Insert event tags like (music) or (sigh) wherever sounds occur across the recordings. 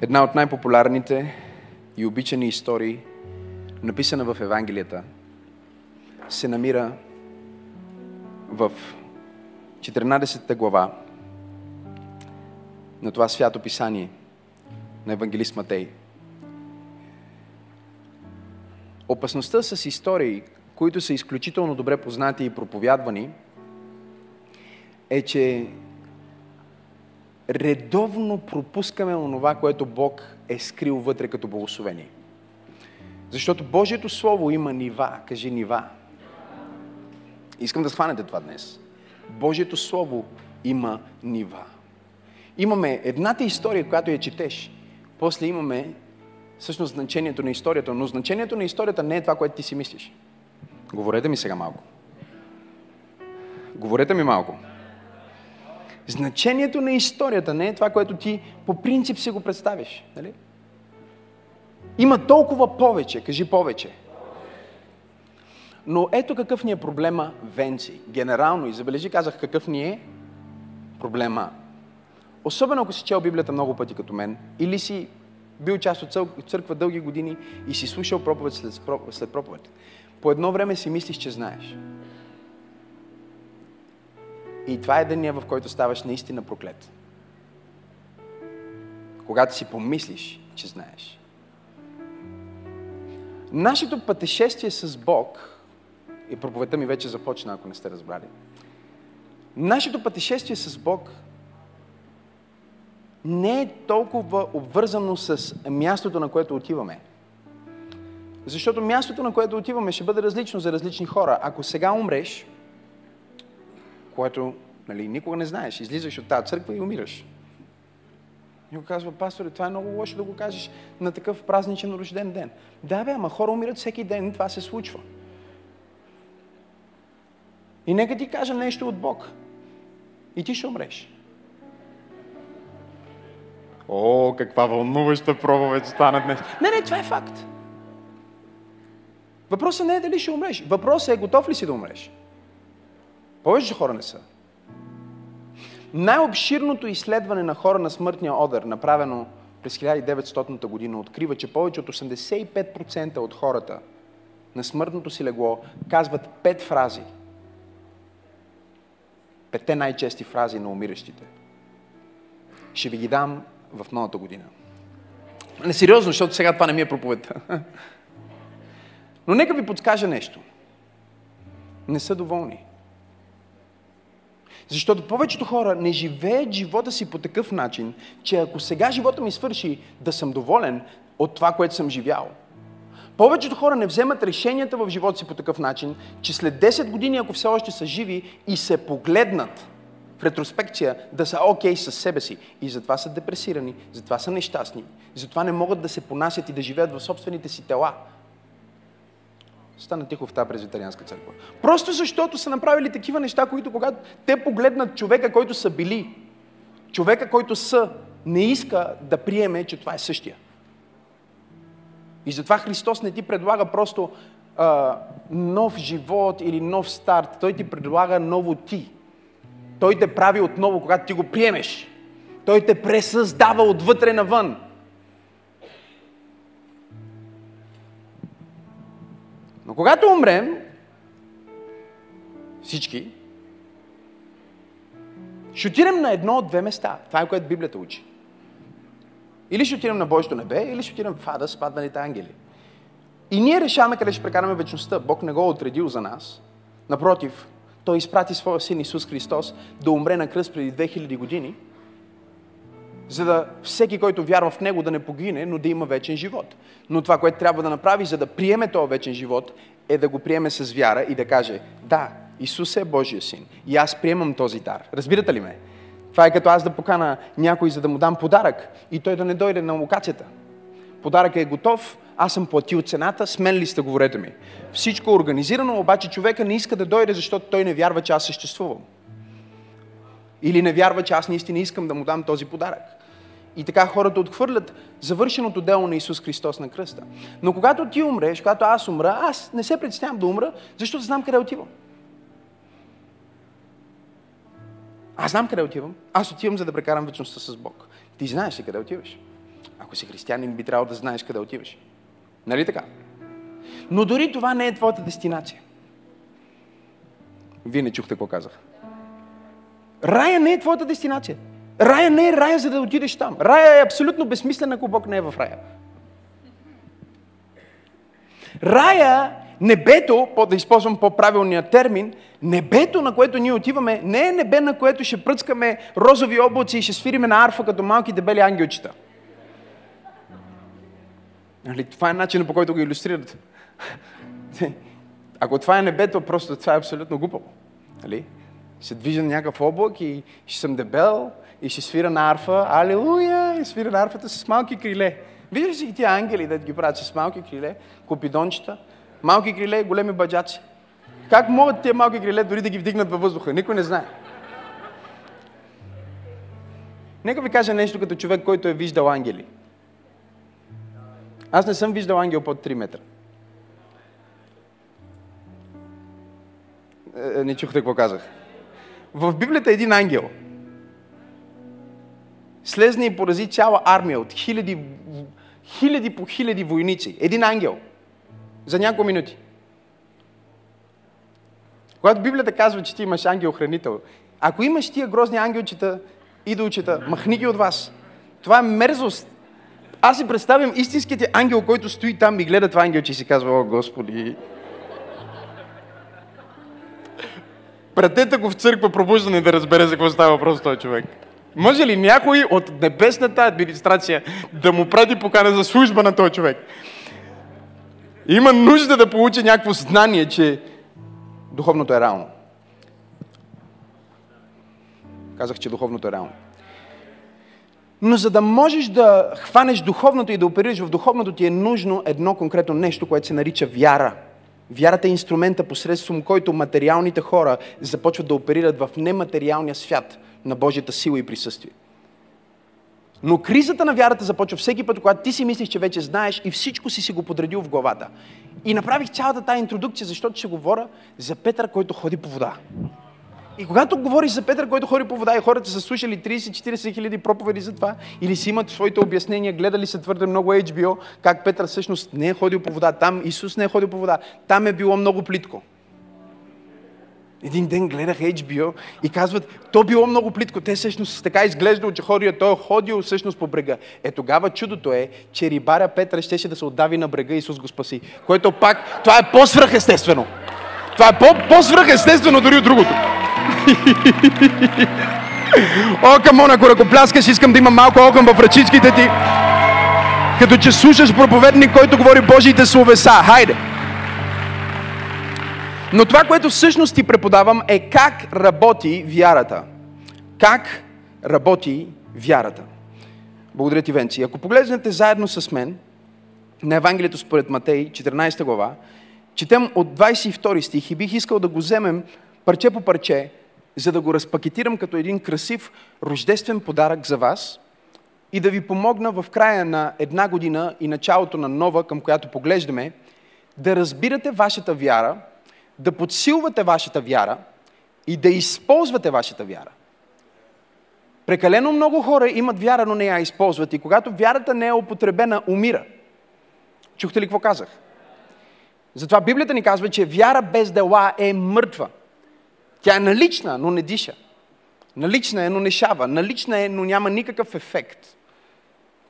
Една от най-популярните и обичани истории, написана в Евангелията, се намира в 14 глава на това свято писание на евангелист Матей. Опасността с истории, които са изключително добре познати и проповядвани, е, че редовно пропускаме онова, което Бог е скрил вътре като благословение. Защото Божието Слово има нива. Кажи нива. Искам да схванете това днес. Божието Слово има нива. Имаме едната история, която я четеш. После имаме всъщност значението на историята. Но значението на историята не е това, което ти си мислиш. Говорете ми сега малко. Говорете ми малко. Значението на историята не е това, което ти по принцип си го представиш. Нали? Има толкова повече. Кажи повече. Но ето какъв ни е проблема Венци. Генерално, и забележи, казах какъв ни е проблема. Особено ако си чел Библията много пъти като мен, или си бил част от църква дълги години и си слушал проповед след проповед. По едно време си мислиш, че знаеш. И това е деня, в който ставаш наистина проклет. Когато си помислиш, че знаеш. Нашето пътешествие с Бог, и проповедта ми вече започна, ако не сте разбрали, нашето пътешествие с Бог не е толкова обвързано с мястото, на което отиваме. Защото мястото, на което отиваме, ще бъде различно за различни хора. Ако сега умреш, което нали, никога не знаеш, излизаш от тази църква и умираш. И го казва, пасторе, това е много лошо да го кажеш на такъв празничен рожден ден. Да, бе, ама хора умират всеки ден, това се случва. И нека ти кажа нещо от Бог. И ти ще умреш. О, каква вълнуваща проповед стана днес. Не, не, това е факт. Въпросът не е дали ще умреш. Въпросът е готов ли си да умреш. Повече хора не са. Най-обширното изследване на хора на смъртния одър, направено през 1900 година, открива, че повече от 85% от хората на смъртното си легло казват пет фрази. Петте най-чести фрази на умиращите. Ще ви ги дам в новата година. Не сериозно, защото сега това не ми е проповедта. (laughs) Но нека ви подскажа нещо. Не са доволни. Защото повечето хора не живеят живота си по такъв начин, че ако сега живота ми свърши, да съм доволен от това, което съм живял. Повечето хора не вземат решенията в живота си по такъв начин, че след 10 години, ако все още са живи и се погледнат в ретроспекция, да са окей okay с себе си. И затова са депресирани, затова са нещастни, затова не могат да се понасят и да живеят в собствените си тела, Стана тихо в тази презвитарианска църква. Просто защото са направили такива неща, които когато те погледнат човека, който са били, човека, който са, не иска да приеме, че това е същия. И затова Христос не ти предлага просто а, нов живот или нов старт. Той ти предлага ново ти. Той те прави отново, когато ти го приемеш. Той те пресъздава отвътре навън. Но когато умрем, всички, ще отидем на едно от две места. Това е което Библията учи. Или ще отидем на Божието небе, или ще отидем в ада с падналите ангели. И ние решаваме къде ще прекараме вечността. Бог не го е отредил за нас. Напротив, Той изпрати своя син Исус Христос да умре на кръст преди 2000 години – за да всеки, който вярва в Него, да не погине, но да има вечен живот. Но това, което трябва да направи, за да приеме този вечен живот, е да го приеме с вяра и да каже, да, Исус е Божия син и аз приемам този дар. Разбирате ли ме? Това е като аз да покана някой, за да му дам подарък и той да не дойде на локацията. Подаръкът е готов, аз съм платил цената, с мен ли сте, говорете ми. Всичко е организирано, обаче човека не иска да дойде, защото той не вярва, че аз съществувам. Или не вярва, че аз наистина искам да му дам този подарък. И така хората отхвърлят завършеното дело на Исус Христос на кръста. Но когато ти умреш, когато аз умра, аз не се представям да умра, защото знам къде отивам. Аз знам къде отивам. Аз отивам, за да прекарам вечността с Бог. Ти знаеш ли къде отиваш? Ако си християнин, би трябвало да знаеш къде отиваш. Нали така? Но дори това не е твоята дестинация. Вие не чухте какво казах. Рая не е твоята дестинация. Рая не е рая, за да отидеш там. Рая е абсолютно безсмислен, ако Бог не е в рая. Рая, небето, да използвам по-правилния термин, небето, на което ние отиваме, не е небе, на което ще пръскаме розови облаци и ще свириме на арфа като малки дебели ангелчета. Нали, това е начинът по който го иллюстрират. (laughs) Ако това е небето, просто това е абсолютно глупаво. Нали? Ще движа на някакъв облак и ще съм дебел и ще свира на арфа. Алелуя! И свира на арфата с малки криле. Виждаш ли си тия ангели, да ги правят с малки криле, купидончета, малки криле, големи баджаци. Как могат тия малки криле дори да ги вдигнат във въздуха? Никой не знае. Нека ви кажа нещо като човек, който е виждал ангели. Аз не съм виждал ангел под 3 метра. Е, не чухте какво казах. В Библията е един ангел. Слезне и порази цяла армия от хиляди, хиляди по хиляди войници. Един ангел. За няколко минути. Когато Библията казва, че ти имаш ангел-хранител, ако имаш тия грозни ангелчета, идолчета, махни ги от вас. Това е мерзост. Аз си представям истинският ангел, който стои там и гледа това ангелче и си казва, о, Господи, Пратете го в църква пробуждане да разбере за какво става въпрос този човек. Може ли някой от небесната администрация да му прати покана за служба на този човек? Има нужда да получи някакво знание, че духовното е реално. Казах, че духовното е реално. Но за да можеш да хванеш духовното и да оперираш в духовното, ти е нужно едно конкретно нещо, което се нарича вяра – Вярата е инструмента, посредством който материалните хора започват да оперират в нематериалния свят на Божията сила и присъствие. Но кризата на вярата започва всеки път, когато ти си мислиш, че вече знаеш и всичко си си го подредил в главата. И направих цялата тази интродукция, защото ще говоря за Петър, който ходи по вода. И когато говориш за Петър, който ходи по вода и хората са слушали 30-40 хиляди проповеди за това, или си имат своите обяснения, гледали се твърде много HBO, как Петър всъщност не е ходил по вода, там Исус не е ходил по вода, там е било много плитко. Един ден гледах HBO и казват, то било много плитко. Те всъщност така изглеждало, че ходил, той е ходил всъщност по брега. Е тогава чудото е, че рибаря Петър щеше да се отдави на брега Исус го спаси. Което пак, това е по-свръхестествено. Това е по-свръхестествено дори от другото. О, камон, ако ръкопляскаш, искам да има малко огън в ръчичките ти. Като че слушаш проповедник, който говори Божиите словеса. Хайде! Но това, което всъщност ти преподавам е как работи вярата. Как работи вярата. Благодаря ти, Венци. Ако погледнете заедно с мен на Евангелието според Матей, 14 глава, четем от 22 стих и бих искал да го вземем парче по парче, за да го разпакетирам като един красив рождествен подарък за вас и да ви помогна в края на една година и началото на нова, към която поглеждаме, да разбирате вашата вяра, да подсилвате вашата вяра и да използвате вашата вяра. Прекалено много хора имат вяра, но не я използват. И когато вярата не е употребена, умира. Чухте ли какво казах? Затова Библията ни казва, че вяра без дела е мъртва. Тя е налична, но не диша. Налична е, но не шава. Налична е, но няма никакъв ефект.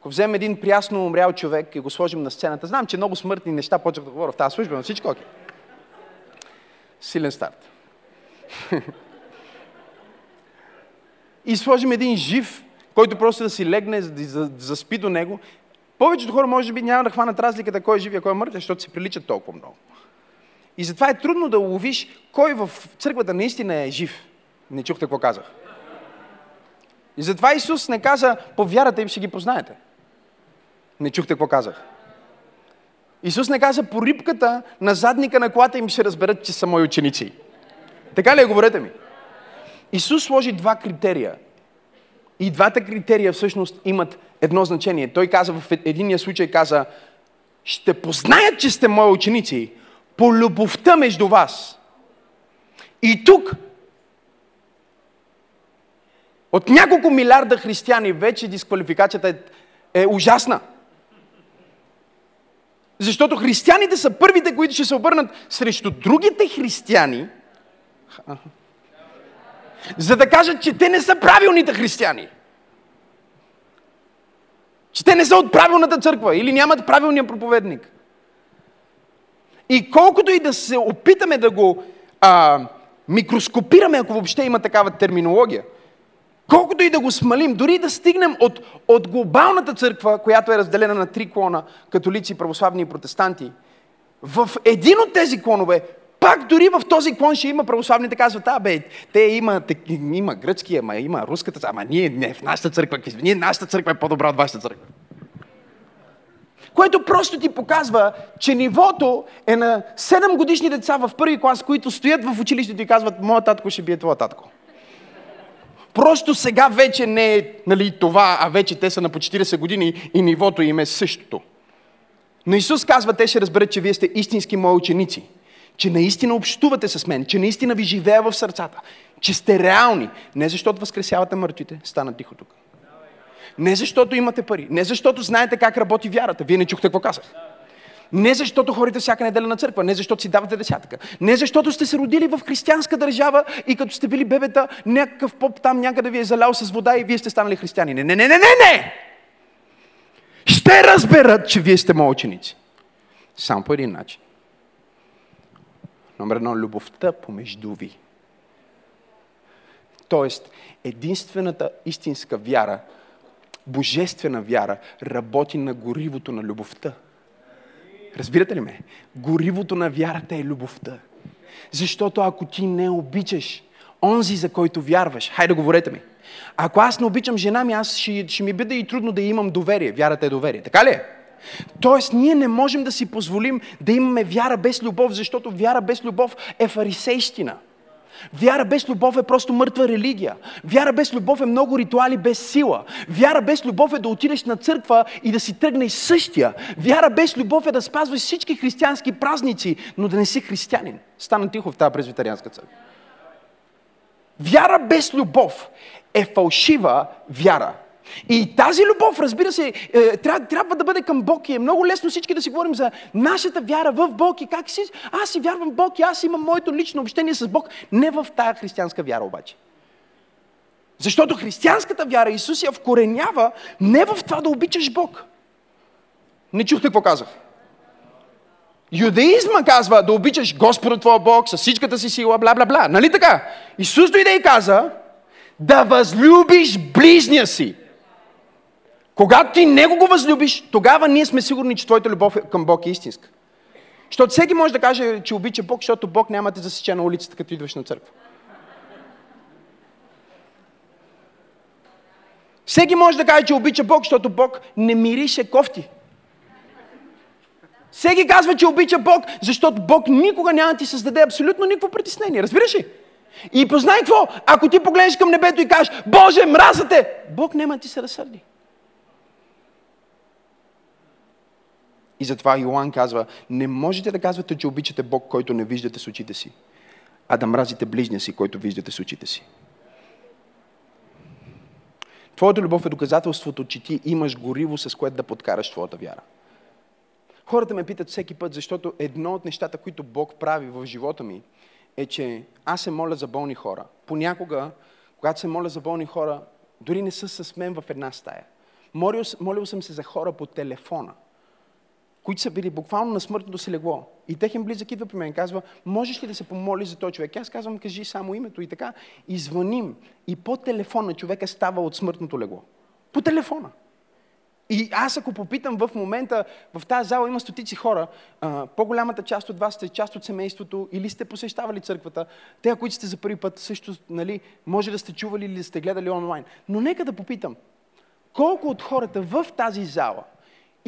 Ако вземем един прясно умрял човек и го сложим на сцената, знам, че много смъртни неща почват да говоря в тази служба, но всичко окей. Силен старт. (laughs) и сложим един жив, който просто да си легне, да заспи до него. Повечето хора може би няма да хванат разликата кой е жив и кой е мъртв, защото се приличат толкова много. И затова е трудно да уловиш кой в църквата наистина е жив. Не чухте какво казах. И затова Исус не каза, по вярата им ще ги познаете. Не чухте какво казах. Исус не каза, по рибката на задника на колата им ще разберат, че са мои ученици. Така ли е, говорете ми? Исус сложи два критерия. И двата критерия всъщност имат едно значение. Той каза в единия случай, каза, ще познаят, че сте мои ученици, по любовта между вас. И тук от няколко милиарда християни вече дисквалификацията е е ужасна. Защото християните са първите, които ще се обърнат срещу другите християни, за да кажат, че те не са правилните християни. Че те не са от правилната църква или нямат правилния проповедник. И колкото и да се опитаме да го а, микроскопираме, ако въобще има такава терминология, колкото и да го смалим, дори да стигнем от, от глобалната църква, която е разделена на три клона, католици, православни и протестанти, в един от тези клонове, пак дори в този клон ще има православните казват, а бе, те има, те, има гръцки, ама има руската, ама ние не в нашата църква, ние нашата църква е по-добра от вашата църква. Което просто ти показва, че нивото е на 7 годишни деца в първи клас, които стоят в училището и казват, моят татко ще бие твоя татко. Просто сега вече не е нали, това, а вече те са на по 40 години и нивото им е същото. Но Исус казва, те ще разберат, че вие сте истински мои ученици. Че наистина общувате с мен, че наистина ви живея в сърцата, че сте реални. Не защото възкресявате мъртвите, стана тихо тук. Не защото имате пари, не защото знаете как работи вярата. Вие не чухте какво казах. Не защото ходите всяка неделя на църква, не защото си давате десятъка, не защото сте се родили в християнска държава и като сте били бебета, някакъв поп там някъде ви е залял с вода и вие сте станали християни. Не, не, не, не, не, не! Ще разберат, че вие сте мои ученици. Само по един начин. Номер едно, любовта помежду ви. Тоест, единствената истинска вяра, божествена вяра, работи на горивото на любовта. Разбирате ли ме? Горивото на вярата е любовта. Защото ако ти не обичаш онзи, за който вярваш, хайде говорете ми. Ако аз не обичам жена ми, аз ще, ще ми бъде и трудно да имам доверие. Вярата е доверие. Така ли е? Тоест, ние не можем да си позволим да имаме вяра без любов, защото вяра без любов е фарисейщина. Вяра без любов е просто мъртва религия. Вяра без любов е много ритуали без сила. Вяра без любов е да отидеш на църква и да си тръгнеш същия. Вяра без любов е да спазваш всички християнски празници, но да не си християнин. Стана тихо в тази презвитарианска църква. Вяра без любов е фалшива вяра. И тази любов, разбира се, е, трябва, да бъде към Бог и е много лесно всички да си говорим за нашата вяра в Бог и как си, аз си вярвам в Бог и аз имам моето лично общение с Бог. Не в тая християнска вяра обаче. Защото християнската вяра Исус я вкоренява не в това да обичаш Бог. Не чухте какво казах. Юдеизма казва да обичаш Господа твоя Бог с всичката си сила, бла, бла, бла. Нали така? Исус дойде и каза да възлюбиш ближния си. Когато ти него го възлюбиш, тогава ние сме сигурни, че твоята любов е към Бог е истинска. Защото всеки може да каже, че обича Бог, защото Бог няма да засече на улицата, като идваш на църква. Всеки може да каже, че обича Бог, защото Бог не мирише кофти. Всеки казва, че обича Бог, защото Бог никога няма да ти създаде абсолютно никакво притеснение. Разбираш ли? И познай какво? Ако ти погледнеш към небето и кажеш, Боже, мразате, Бог няма да ти се разсърди. И затова Йоан казва, не можете да казвате, че обичате Бог, който не виждате с очите си, а да мразите ближния си, който виждате с очите си. Твоята любов е доказателството, че ти имаш гориво, с което да подкараш твоята вяра. Хората ме питат всеки път, защото едно от нещата, които Бог прави в живота ми, е, че аз се моля за болни хора. Понякога, когато се моля за болни хора, дори не са с мен в една стая. Молил, молил съм се за хора по телефона които са били буквално на смъртното си легло. И техен близък идва при мен и казва, можеш ли да се помоли за този човек? Аз казвам, кажи само името и така. И звъним. И по телефона човека става от смъртното легло. По телефона. И аз ако попитам в момента, в тази зала има стотици хора, а, по-голямата част от вас сте част от семейството или сте посещавали църквата, те, които сте за първи път, също, нали, може да сте чували или да сте гледали онлайн. Но нека да попитам, колко от хората в тази зала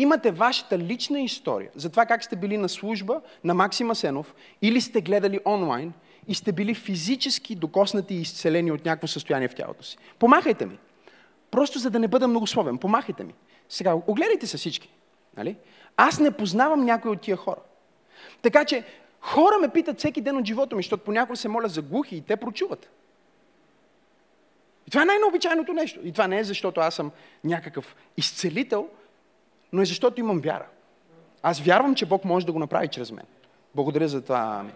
имате вашата лична история за това как сте били на служба на Максима Сенов или сте гледали онлайн и сте били физически докоснати и изцелени от някакво състояние в тялото си. Помахайте ми. Просто за да не бъда многословен. Помахайте ми. Сега, огледайте се всички. Нали? Аз не познавам някой от тия хора. Така че хора ме питат всеки ден от живота ми, защото понякога се моля за глухи и те прочуват. И това е най-необичайното нещо. И това не е защото аз съм някакъв изцелител, но е защото имам вяра. Аз вярвам, че Бог може да го направи чрез мен. Благодаря за това. Ами.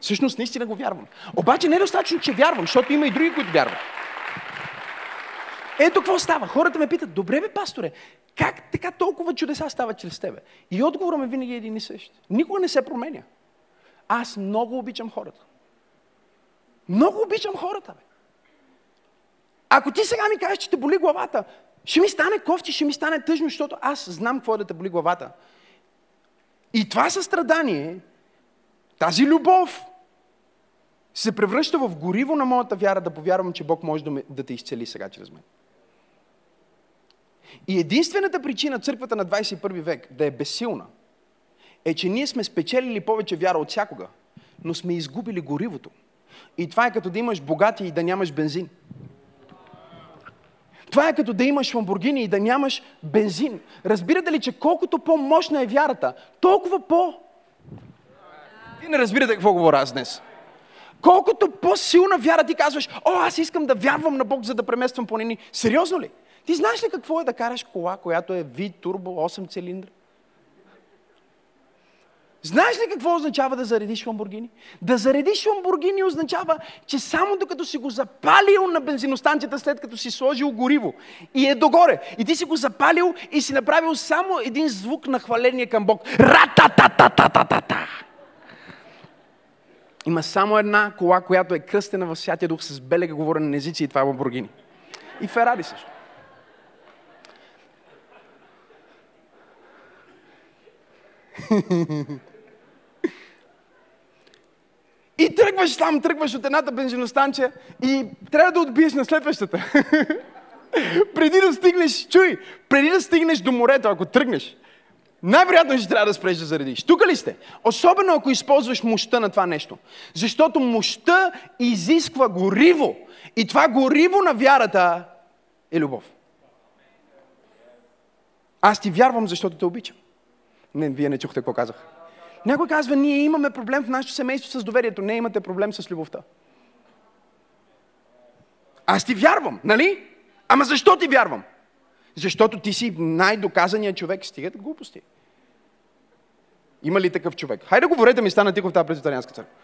Всъщност, наистина го вярвам. Обаче не е достатъчно, че вярвам, защото има и други, които вярват. Ето какво става. Хората ме питат, добре бе, пасторе, как така толкова чудеса стават чрез тебе? И отговорът ми винаги е един и същ. Никога не се променя. Аз много обичам хората. Много обичам хората, бе. Ако ти сега ми кажеш, че те боли главата, ще ми стане кофти, ще ми стане тъжно, защото аз знам какво е да те боли главата. И това състрадание, тази любов, се превръща в гориво на моята вяра да повярвам, че Бог може да, ме, да те изцели сега чрез мен. И единствената причина църквата на 21 век да е безсилна, е, че ние сме спечелили повече вяра от всякога, но сме изгубили горивото. И това е като да имаш богати и да нямаш бензин. Това е като да имаш ламбургини и да нямаш бензин. Разбирате ли, че колкото по-мощна е вярата, толкова по... Вие не разбирате какво говоря аз днес. Колкото по-силна вяра ти казваш, о, аз искам да вярвам на Бог, за да премествам планини. Сериозно ли? Ти знаеш ли какво е да караш кола, която е V турбо 8 цилиндра? Знаеш ли какво означава да заредиш Ламбургини? Да заредиш Ламбургини означава, че само докато си го запалил на бензиностанцията, след като си сложил гориво и е догоре, и ти си го запалил и си направил само един звук на хваление към Бог. Ра-та-та-та-та-та-та! Има само една кола, която е кръстена в Святия Дух с белега говорене на езици и това е Ламбургини. И Ферари също. (laughs) И тръгваш там, тръгваш от едната бензиностанция и трябва да отбиеш на следващата. (laughs) преди да стигнеш, чуй, преди да стигнеш до морето, ако тръгнеш, най-вероятно ще трябва да спреш да заредиш. Тук ли сте? Особено ако използваш мощта на това нещо. Защото мощта изисква гориво. И това гориво на вярата е любов. Аз ти вярвам, защото те обичам. Не, вие не чухте какво казах. Някой казва, ние имаме проблем в нашето семейство с доверието. Не имате проблем с любовта. Аз ти вярвам, нали? Ама защо ти вярвам? Защото ти си най-доказаният човек. Стигат глупости. Има ли такъв човек? Хайде говорете ми, стана тихо в тази презитарианска църква.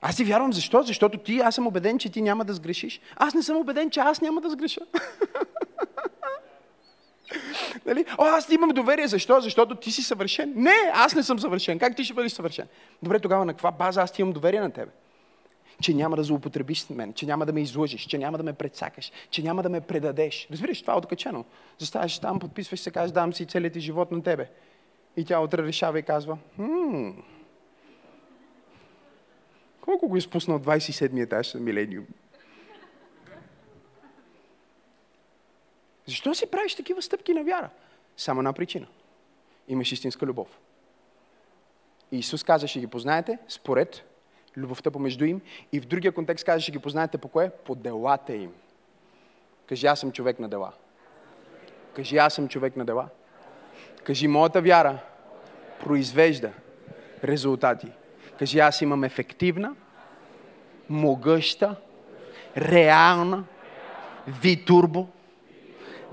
Аз ти вярвам, защо? Защото ти, аз съм убеден, че ти няма да сгрешиш. Аз не съм убеден, че аз няма да сгреша. (laughs) Нали? О, аз имам доверие. Защо? Защото ти си съвършен. Не, аз не съм съвършен. Как ти ще бъдеш съвършен? Добре, тогава на каква база аз ти имам доверие на тебе? Че няма да злоупотребиш с мен, че няма да ме излъжиш, че няма да ме предсакаш, че няма да ме предадеш. Разбираш, това е откачено. Заставаш там, подписваш се, казваш, дам си целият ти живот на тебе. И тя утре решава и казва, хм, колко го изпусна от 27 етаж на милениум? Защо си правиш такива стъпки на вяра? Само една причина. Имаш истинска любов. И Исус каза, ще ги познаете според любовта помежду им. И в другия контекст каза, ще ги познаете по кое? По делата им. Кажи, аз съм човек на дела. Кажи, аз съм човек на дела. Кажи, моята вяра произвежда резултати. Кажи, аз имам ефективна, могъща, реална, витурбо,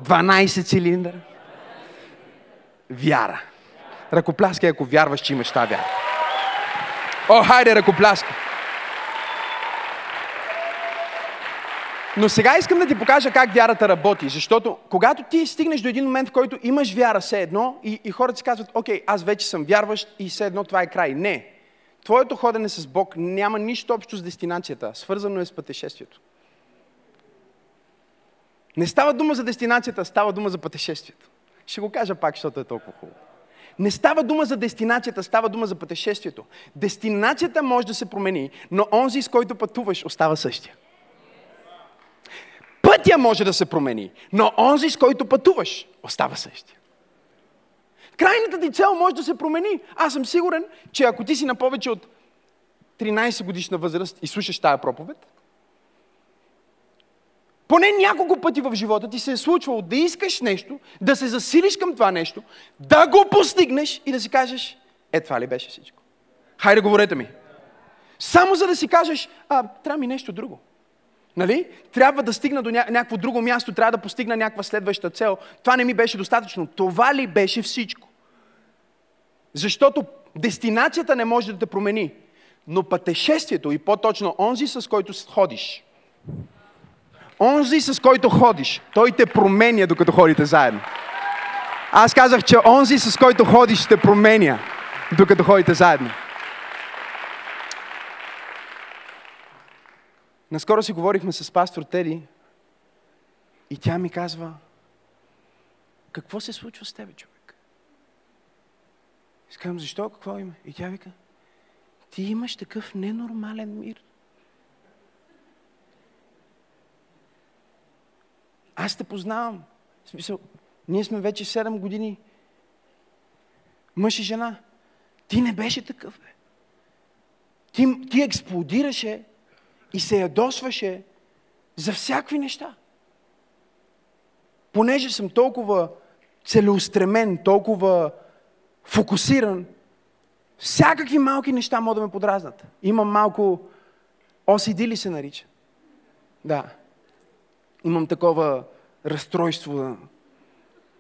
12 цилиндъра. Вяра. Ръкопляскай, ако вярваш, че имаш тази вяра. О, хайде, ръкопляскай. Но сега искам да ти покажа как вярата работи, защото когато ти стигнеш до един момент, в който имаш вяра все едно и, и хората си казват, окей, аз вече съм вярващ и все едно това е край. Не. Твоето ходене с Бог няма нищо общо с дестинацията, свързано е с пътешествието. Не става дума за дестинацията, става дума за пътешествието. Ще го кажа пак, защото е толкова хубаво. Не става дума за дестинацията, става дума за пътешествието. Дестинацията може да се промени, но онзи, с който пътуваш, остава същия. Пътя може да се промени, но онзи, с който пътуваш, остава същия. Крайната ти цел може да се промени. Аз съм сигурен, че ако ти си на повече от 13 годишна възраст и слушаш тая проповед, поне няколко пъти в живота ти се е случвало да искаш нещо, да се засилиш към това нещо, да го постигнеш и да си кажеш, е това ли беше всичко? Хайде, говорете ми. Само за да си кажеш, а, трябва ми нещо друго. Нали? Трябва да стигна до ня- някакво друго място, трябва да постигна някаква следваща цел. Това не ми беше достатъчно. Това ли беше всичко? Защото дестинацията не може да те промени. Но пътешествието и по-точно онзи, с който ходиш, онзи, с който ходиш, той те променя, докато ходите заедно. Аз казах, че онзи, с който ходиш, те променя, докато ходите заедно. Наскоро си говорихме с пастор Теди и тя ми казва, какво се случва с тебе, човек? Искам, защо? Какво има? И тя вика, ти имаш такъв ненормален мир. Аз те познавам. В смисъл, ние сме вече 7 години мъж и жена. Ти не беше такъв, бе. Ти, ти експлодираше и се ядосваше за всякакви неща. Понеже съм толкова целеустремен, толкова фокусиран, всякакви малки неща могат да ме подразнат. Имам малко OCD ли се нарича? Да. Имам такова разстройство.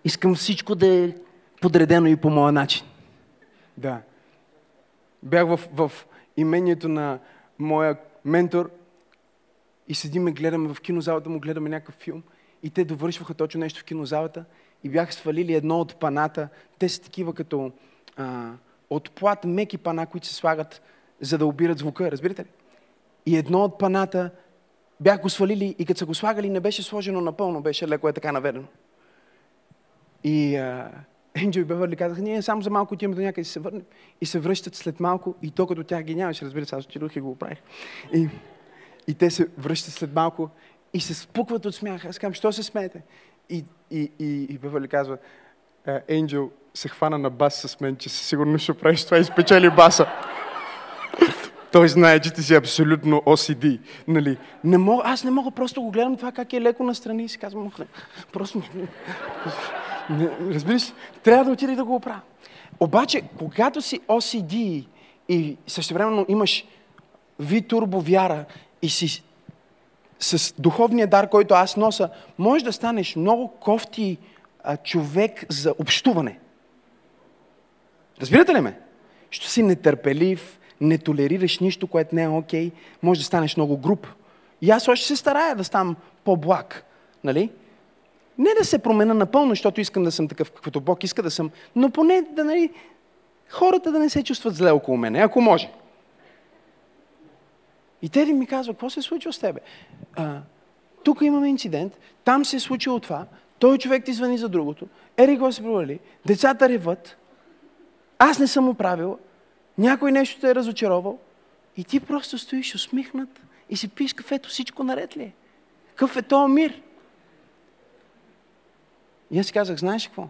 Искам всичко да е подредено и по моя начин. Да. Бях в, в имението на моя ментор и седиме, гледаме в кинозалата му, гледаме някакъв филм и те довършваха точно нещо в кинозалата и бяха свалили едно от паната. Те са такива като а, от плат меки пана, които се слагат, за да обират звука, разбирате ли? И едно от паната бях го свалили и като са го слагали, не беше сложено напълно, беше леко е така наведено. И а, Енджел и Бевърли казаха, ние само за малко отиваме до някъде и се върнем. И се връщат след малко и то като тях ги нямаше, разбира се, аз отидох и го оправих. И, и те се връщат след малко и се спукват от смях. Аз казвам, що се смеете? И, и, и, и Бевърли казва, Енджел се хвана на бас с мен, че със сигурно ще правиш това и спечели баса. Той знае, че ти си абсолютно OCD. Нали? Не мога, аз не мога просто го гледам това как е леко настрани и си казвам, просто не, не, разбираш, трябва да отида и да го оправя. Обаче, когато си OCD и същевременно имаш ви турбо вяра и си с духовния дар, който аз нося, можеш да станеш много кофти а, човек за общуване. Разбирате ли ме? Що си нетърпелив, не толерираш нищо, което не е окей, okay, може да станеш много груп. И аз още се старая да ставам по-благ. Нали? Не да се променя напълно, защото искам да съм такъв, каквото Бог иска да съм, но поне да, нали, хората да не се чувстват зле около мене, ако може. И Теди ми казва, какво се е случва с тебе? А, тук имаме инцидент, там се е случило това, той човек ти звъни за другото, ери го се провали, децата реват, аз не съм оправил, някой нещо те е разочаровал и ти просто стоиш усмихнат и си пиеш кафето, всичко наред ли е? Какъв е този мир? И аз си казах, знаеш какво?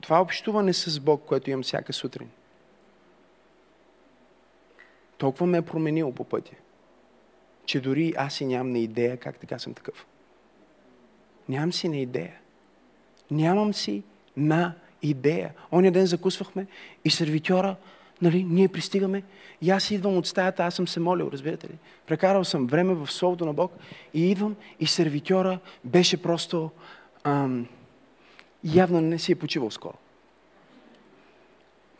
Това общуване с Бог, което имам всяка сутрин, толкова ме е променило по пътя, че дори аз и нямам на идея как така съм такъв. Нямам си на идея. Нямам си на идея. Оня ден закусвахме и сервитьора, нали, ние пристигаме и аз идвам от стаята, аз съм се молил, разбирате ли? Прекарал съм време в Словото на Бог и идвам и сервитьора беше просто ам, явно не си е почивал скоро.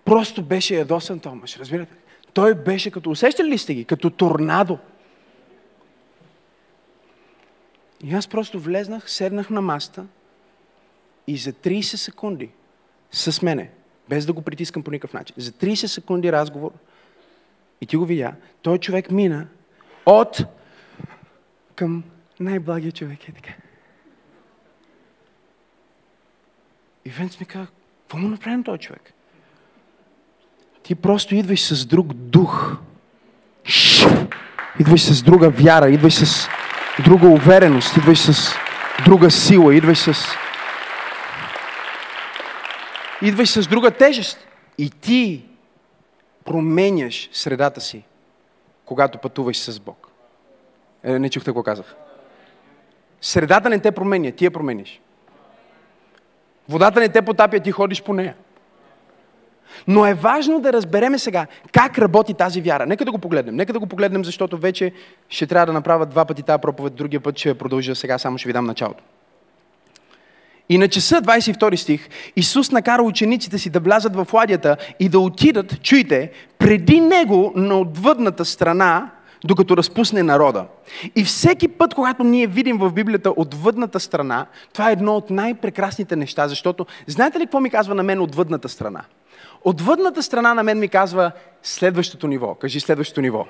Просто беше ядосан Томаш, разбирате ли? Той беше като, усещали ли сте ги? Като торнадо. И аз просто влезнах, седнах на маста и за 30 секунди с мене, без да го притискам по никакъв начин, за 30 секунди разговор, и ти го видя, той човек мина от към най-благия човек. Е така. И Венц ми каза, какво му направим този човек? Ти просто идваш с друг дух. Идваш с друга вяра, идваш с друга увереност, идваш с друга сила, идваш с... Идваш с друга тежест. И ти променяш средата си, когато пътуваш с Бог. Е, не чухте какво казах. Средата не те променя, ти я промениш. Водата не те потапя, ти ходиш по нея. Но е важно да разбереме сега как работи тази вяра. Нека да го погледнем. Нека да го погледнем, защото вече ще трябва да направя два пъти тази проповед, другия път ще я продължа сега, само ще ви дам началото. И на часа 22 стих Исус накара учениците си да влязат в ладията и да отидат, чуйте, преди него на отвъдната страна, докато разпусне народа. И всеки път, когато ние видим в Библията отвъдната страна, това е едно от най-прекрасните неща, защото знаете ли какво ми казва на мен отвъдната страна? Отвъдната страна на мен ми казва следващото ниво. Кажи следващото ниво.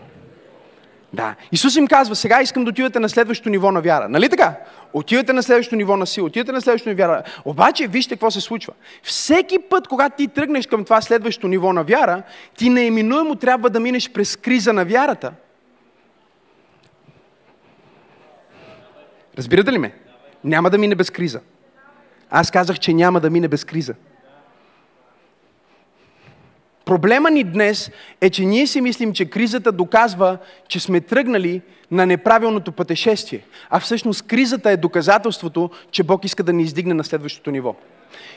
Да. Исус им казва, сега искам да отидете на следващото ниво на вяра. Нали така? Отивате на следващото ниво на сила, отивате на следващото ниво на вяра. Обаче, вижте какво се случва. Всеки път, когато ти тръгнеш към това следващото ниво на вяра, ти неиминуемо трябва да минеш през криза на вярата. Разбирате ли ме? Няма да мине без криза. Аз казах, че няма да мине без криза. Проблема ни днес е, че ние си мислим, че кризата доказва, че сме тръгнали на неправилното пътешествие. А всъщност кризата е доказателството, че Бог иска да ни издигне на следващото ниво.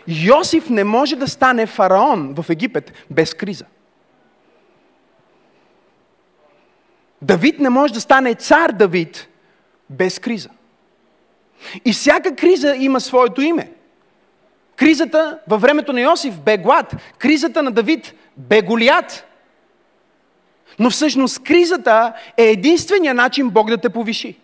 Йосиф не може да стане фараон в Египет без криза. Давид не може да стане цар Давид без криза. И всяка криза има своето име. Кризата във времето на Йосиф бе глад. Кризата на Давид бе Голият. Но всъщност кризата е единствения начин Бог да те повиши.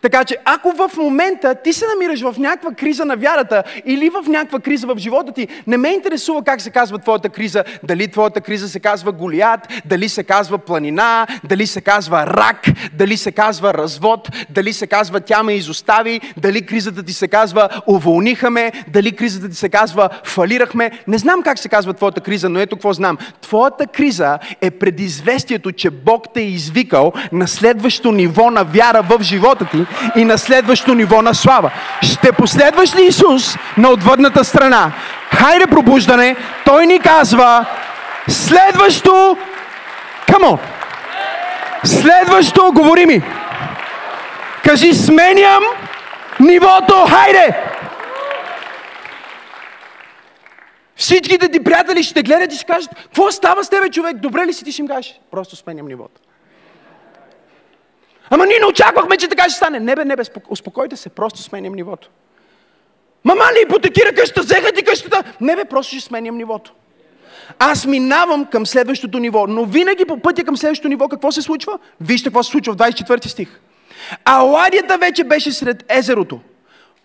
Така че ако в момента ти се намираш в някаква криза на вярата или в някаква криза в живота ти, не ме интересува как се казва твоята криза, дали твоята криза се казва Голият, дали се казва планина, дали се казва рак, дали се казва развод, дали се казва тя ме изостави, дали кризата ти се казва уволниха ме, дали кризата ти се казва фалирахме. Не знам как се казва твоята криза, но ето какво знам. Твоята криза е предизвестието, че Бог те е извикал на следващо ниво на вяра в живота ти и на следващо ниво на слава. Ще последваш ли Исус на отвъдната страна? Хайде пробуждане, Той ни казва следващо, камо, следващо, говори ми. Кажи, сменям нивото, хайде! Всичките ти приятели ще те гледат и ще кажат, какво става с тебе, човек? Добре ли си? Ти ще им кажеш, просто сменям нивото. Ама ние не очаквахме, че така ще стане. Не бе, не бе, успокойте се, просто сменям нивото. Мама ли ипотекира къщата, взеха ти къщата? Не бе, просто ще сменям нивото. Аз минавам към следващото ниво, но винаги по пътя към следващото ниво какво се случва? Вижте какво се случва в 24 стих. А ладията вече беше сред езерото.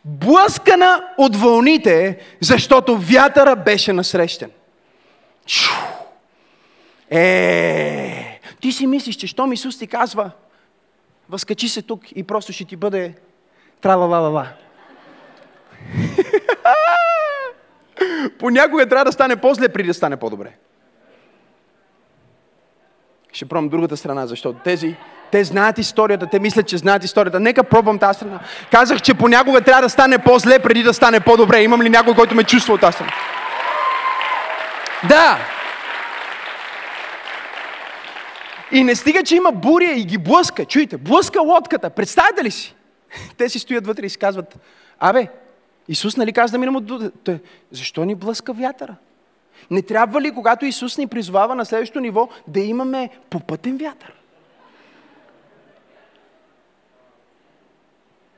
Блъскана от вълните, защото вятъра беше насрещен. Е, ти си мислиш, че щом Исус ти казва, възкачи се тук и просто ще ти бъде тра-ла-ла-ла-ла. (laughs) Понякога трябва да стане по-зле, преди да стане по-добре. Ще пробвам другата страна, защото тези, те знаят историята, те мислят, че знаят историята. Нека пробвам тази страна. Казах, че понякога трябва да стане по-зле, преди да стане по-добре. Имам ли някой, който ме чувства от тази страна? Да! И не стига, че има буря и ги блъска. Чуйте, блъска лодката. Представете ли си? (laughs) Те си стоят вътре и си казват, абе, Исус нали каза да минем от... Защо ни блъска вятъра? Не трябва ли, когато Исус ни призвава на следващото ниво, да имаме попътен вятър?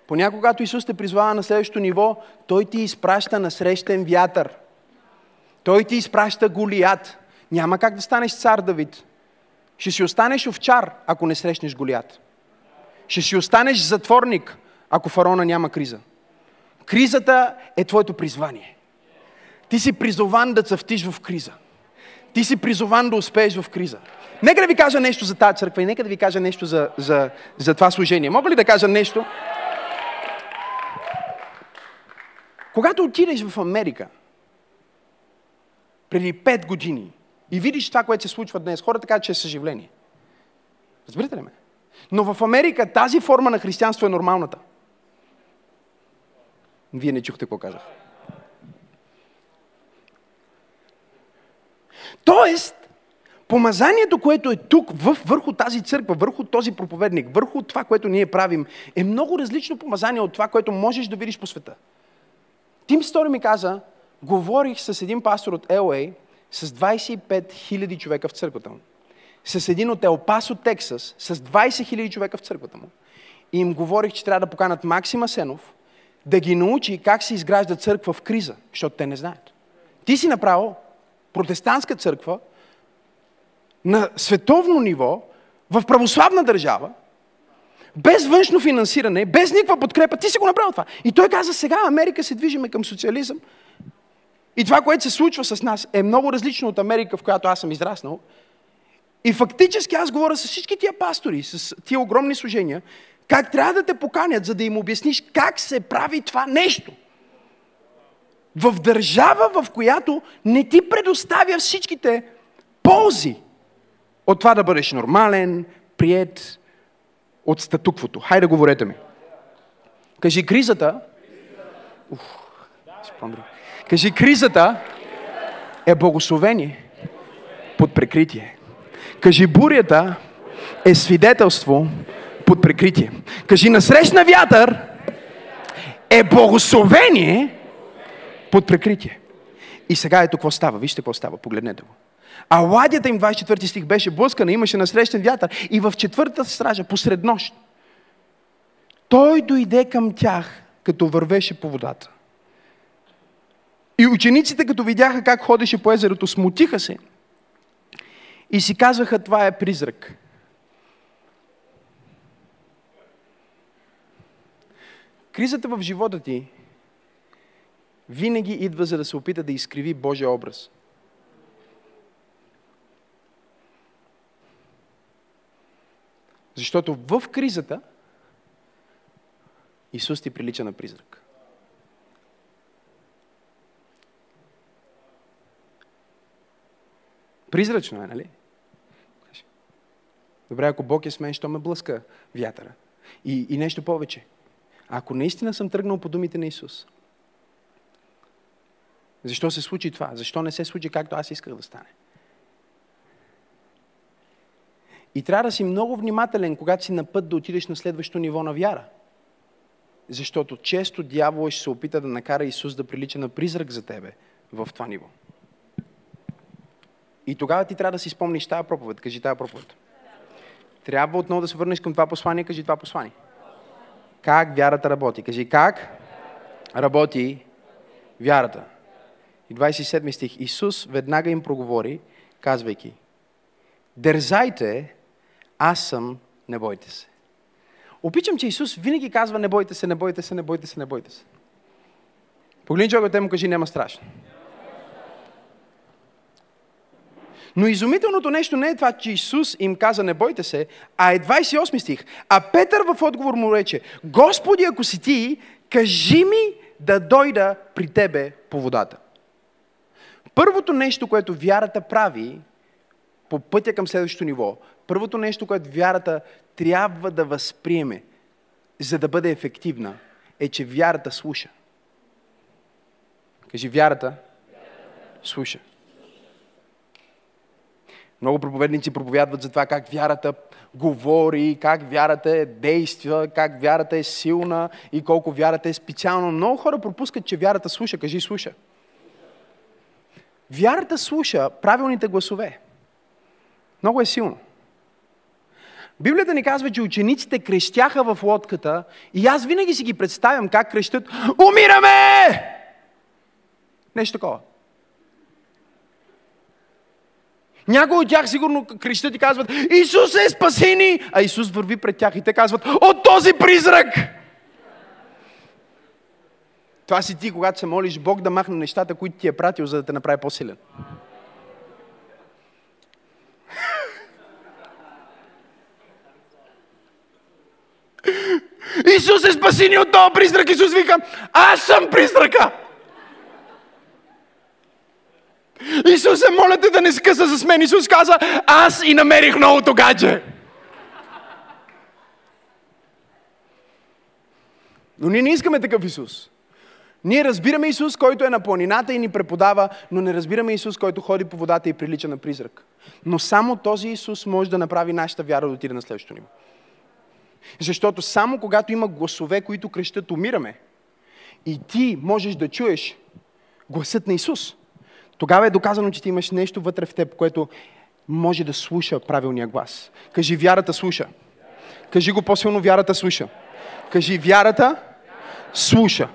Понякога, когато Исус те призвава на следващото ниво, Той ти изпраща на срещен вятър. Той ти изпраща Голият. Няма как да станеш цар Давид. Ще си останеш овчар, ако не срещнеш Голият. Ще си останеш затворник, ако фараона няма криза. Кризата е твоето призвание. Ти си призован да цъфтиш в криза. Ти си призован да успееш в криза. Нека да ви кажа нещо за тази църква и нека да ви кажа нещо за, за, за това служение. Мога ли да кажа нещо? Когато отидеш в Америка, преди 5 години, и видиш това, което се случва днес, хората казват, че е съживление. Разбирате ли ме? Но в Америка тази форма на християнство е нормалната. Вие не чухте какво казах. Тоест, помазанието, което е тук, върху тази църква, върху този проповедник, върху това, което ние правим, е много различно помазание от това, което можеш да видиш по света. Тим Стори ми каза, говорих с един пастор от LA, с 25 000 човека в църквата му. С един от Елпасо, Тексас, с 20 000 човека в църквата му. И им говорих, че трябва да поканат Максима Сенов, да ги научи как се изгражда църква в криза, защото те не знаят. Ти си направил протестантска църква на световно ниво, в православна държава, без външно финансиране, без никаква подкрепа, ти си го направил това. И той каза, сега Америка се движиме към социализъм. И това, което се случва с нас, е много различно от Америка, в която аз съм израснал. И фактически аз говоря с всички тия пастори, с тия огромни служения, как трябва да те поканят, за да им обясниш как се прави това нещо. В държава, в която не ти предоставя всичките ползи от това да бъдеш нормален, прият от статуквото. Хайде, говорете ми. Кажи кризата. Ух, Кажи кризата е благословение под прикритие. Кажи бурята е свидетелство под прикритие. Кажи насрещна вятър е благословение под прикритие. И сега ето какво става. Вижте какво става. Погледнете го. А ладята им, 24 стих, беше блъскана, имаше насрещен вятър. И в четвъртата стража, посред нощ, той дойде към тях, като вървеше по водата. И учениците, като видяха как ходеше по езерото, смутиха се и си казваха, това е призрак. Кризата в живота ти винаги идва за да се опита да изкриви Божия образ. Защото в кризата Исус ти прилича на призрак. Призрачно е, нали? Добре, ако Бог е с мен, що ме блъска вятъра? И, и нещо повече. Ако наистина съм тръгнал по думите на Исус, защо се случи това? Защо не се случи както аз исках да стане? И трябва да си много внимателен, когато си на път да отидеш на следващото ниво на вяра. Защото често дявол ще се опита да накара Исус да прилича на призрак за тебе в това ниво. И тогава ти трябва да си спомниш тази проповед. Кажи тази проповед. Трябва отново да се върнеш към това послание. Кажи това послание. Как вярата работи? Кажи как работи вярата. И 27 стих. Исус веднага им проговори, казвайки, дързайте аз съм, не бойте се. Опичам, че Исус винаги казва, не бойте се, не бойте се, не бойте се, не бойте се. Погледни човека, те му кажи, няма страшно. Но изумителното нещо не е това, че Исус им каза, не бойте се, а е 28 стих. А Петър в отговор му рече, Господи, ако си ти, кажи ми да дойда при тебе по водата. Първото нещо, което вярата прави по пътя към следващото ниво, първото нещо, което вярата трябва да възприеме, за да бъде ефективна, е, че вярата слуша. Кажи, вярата слуша. Много проповедници проповядват за това как вярата говори, как вярата е действа, как вярата е силна и колко вярата е специална. Много хора пропускат, че вярата слуша. Кажи, слуша. Вярата слуша правилните гласове. Много е силно. Библията ни казва, че учениците крещяха в лодката и аз винаги си ги представям как крещат Умираме! Нещо такова. Някои от тях сигурно крещат и казват Исус е спасени! А Исус върви пред тях и те казват От този призрак! Това си ти, когато се молиш Бог да махне нещата, които ти е пратил, за да те направи по-силен. (laughs) Исус е спасени от този призрак. Исус вика, аз съм призрака. Исус е, моля те да не скъса с мен. Исус каза, аз и намерих новото гадже. Но ние не искаме такъв Исус. Ние разбираме Исус, който е на планината и ни преподава, но не разбираме Исус, който ходи по водата и прилича на призрак. Но само този Исус може да направи нашата вяра да отиде на следващото ниво. Защото само когато има гласове, които крещат умираме, и ти можеш да чуеш гласът на Исус, тогава е доказано, че ти имаш нещо вътре в теб, което може да слуша правилния глас. Кажи, вярата слуша. Кажи го по-силно, вярата слуша. Кажи, вярата слуша.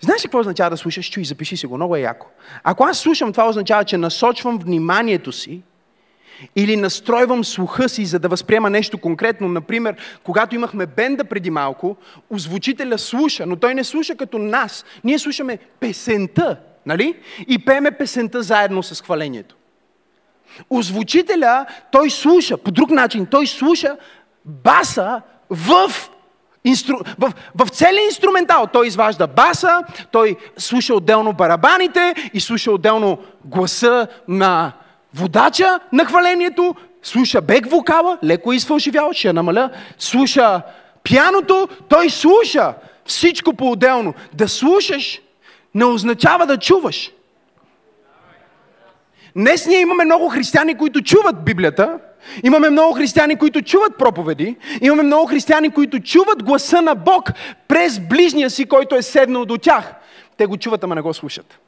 Знаеш ли какво означава да слушаш? Чуй, запиши си го, много е яко. Ако аз слушам, това означава, че насочвам вниманието си или настройвам слуха си, за да възприема нещо конкретно. Например, когато имахме бенда преди малко, озвучителя слуша, но той не слуша като нас. Ние слушаме песента, нали? И пееме песента заедно с хвалението. Озвучителя, той слуша, по друг начин, той слуша баса в Инстру... В, в целия инструментал той изважда баса, той слуша отделно барабаните и слуша отделно гласа на водача на хвалението, слуша бек вокала, леко изфалшивял, ще я намаля, слуша пяното, той слуша всичко по-отделно. Да слушаш не означава да чуваш. Днес ние имаме много християни, които чуват Библията, Имаме много християни, които чуват проповеди. Имаме много християни, които чуват гласа на Бог през ближния си, който е седнал до тях. Те го чуват, ама не го слушат.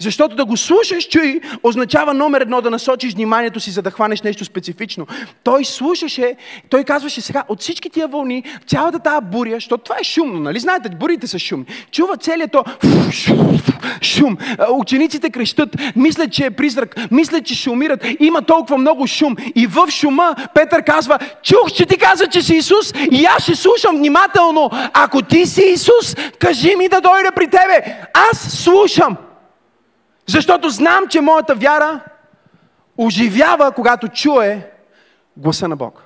Защото да го слушаш, чуй, означава номер едно да насочиш вниманието си, за да хванеш нещо специфично. Той слушаше, той казваше сега, от всички тия вълни, цялата тази буря, защото това е шумно, нали? Знаете, бурите са шумни. Чува целият то шум. Учениците крещат, мислят, че е призрак, мислят, че ще умират. Има толкова много шум. И в шума Петър казва, чух, че ти каза, че си Исус и аз ще слушам внимателно. Ако ти си Исус, кажи ми да дойда при тебе. Аз слушам. Защото знам, че моята вяра оживява, когато чуе гласа на Бог.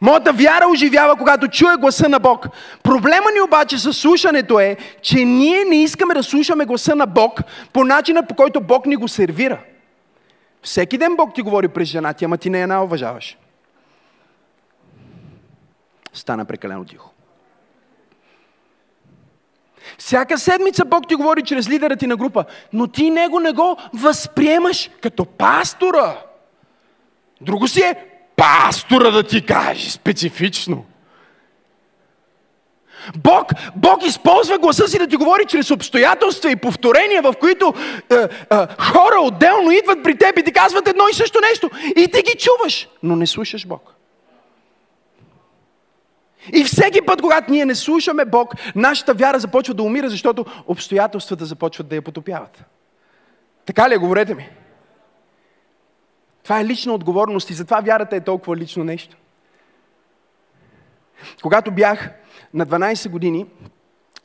Моята вяра оживява, когато чуе гласа на Бог. Проблема ни обаче с слушането е, че ние не искаме да слушаме гласа на Бог по начина, по който Бог ни го сервира. Всеки ден Бог ти говори през жена ти, ама ти не я уважаваш. Стана прекалено тихо. Всяка седмица Бог ти говори чрез лидера ти на група, но ти него не го възприемаш като пастора. Друго си е пастора да ти каже специфично. Бог, Бог използва гласа си да ти говори чрез обстоятелства и повторения, в които е, е, хора отделно идват при теб и ти казват едно и също нещо. И ти ги чуваш, но не слушаш Бог. И всеки път, когато ние не слушаме Бог, нашата вяра започва да умира, защото обстоятелствата започват да я потопяват. Така ли е? Говорете ми. Това е лична отговорност и затова вярата е толкова лично нещо. Когато бях на 12 години,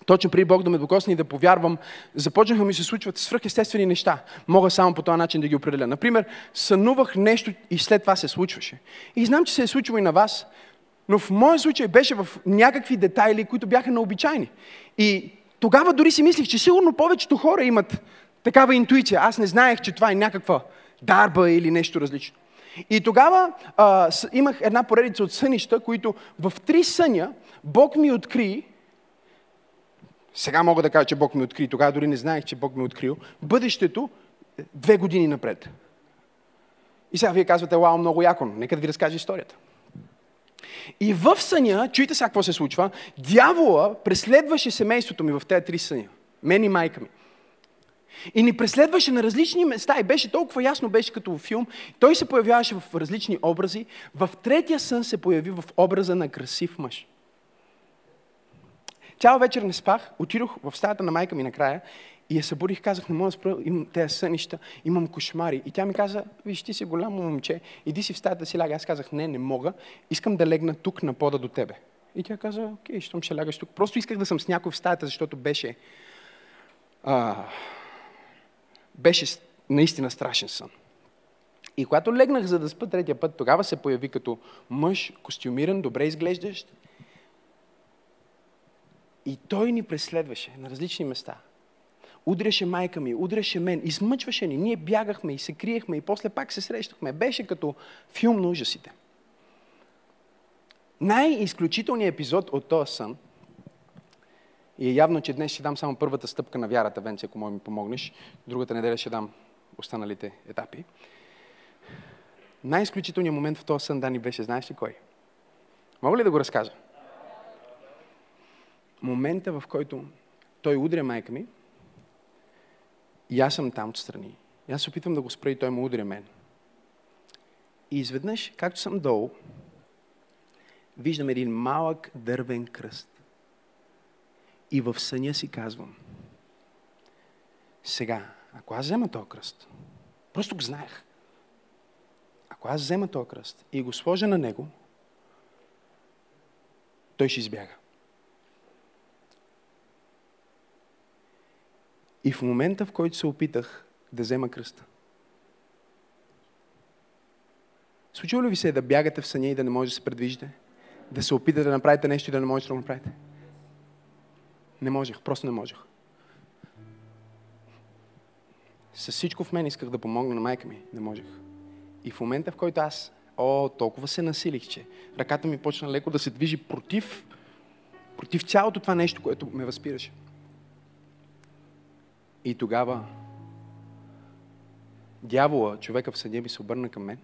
точно преди Бог да ме докосне и да повярвам, започнаха ми се случват свръхестествени неща. Мога само по този начин да ги определя. Например, сънувах нещо и след това се случваше. И знам, че се е случило и на вас, но в моя случай беше в някакви детайли, които бяха необичайни. И тогава дори си мислих, че сигурно повечето хора имат такава интуиция. Аз не знаех, че това е някаква дарба или нещо различно. И тогава а, имах една поредица от сънища, които в три съня Бог ми откри, сега мога да кажа, че Бог ми откри, тогава дори не знаех, че Бог ми открил, бъдещето две години напред. И сега вие казвате, вау, много яко, нека да ви разкажа историята. И в съня, чуйте сега какво се случва, дявола преследваше семейството ми в тези три съня. Мен и майка ми. И ни преследваше на различни места и беше толкова ясно, беше като в филм. Той се появяваше в различни образи. В третия сън се появи в образа на красив мъж. Цяла вечер не спах, отидох в стаята на майка ми накрая и я събудих, казах, не мога да спра, имам тези сънища, имам кошмари. И тя ми каза, виж, ти си голямо момче, иди си в стаята си ляга. Аз казах, не, не мога, искам да легна тук на пода до тебе. И тя каза, окей, щом ще лягаш тук. Просто исках да съм с някой в стаята, защото беше, а, беше наистина страшен сън. И когато легнах за да спа третия път, тогава се появи като мъж, костюмиран, добре изглеждащ. И той ни преследваше на различни места – Удряше майка ми, удряше мен, измъчваше ни. Ние бягахме и се криехме и после пак се срещахме. Беше като филм на ужасите. Най-изключителният епизод от този сън и е явно, че днес ще дам само първата стъпка на вярата, Венци, ако може ми помогнеш. Другата неделя ще дам останалите етапи. Най-изключителният момент в този сън, Дани, беше, знаеш ли кой? Мога ли да го разкажа? Момента, в който той удря майка ми, И аз съм там отстрани. И аз се опитвам да го спра и той му удря мен. И изведнъж, както съм долу, виждам един малък дървен кръст. И в съня си казвам, сега, ако аз взема този кръст, просто го знаех, ако аз взема този кръст и го сложа на него, той ще избяга. И в момента, в който се опитах да взема кръста, случило ли ви се да бягате в съня и да не можете да се предвижите? Да се опитате да направите нещо и да не можете да го направите? Не можех, просто не можех. С всичко в мен исках да помогна на майка ми. Не можех. И в момента, в който аз, о, толкова се насилих, че ръката ми почна леко да се движи против, против цялото това нещо, което ме възпираше. И тогава дявола, човека в съдя ми се обърна към мен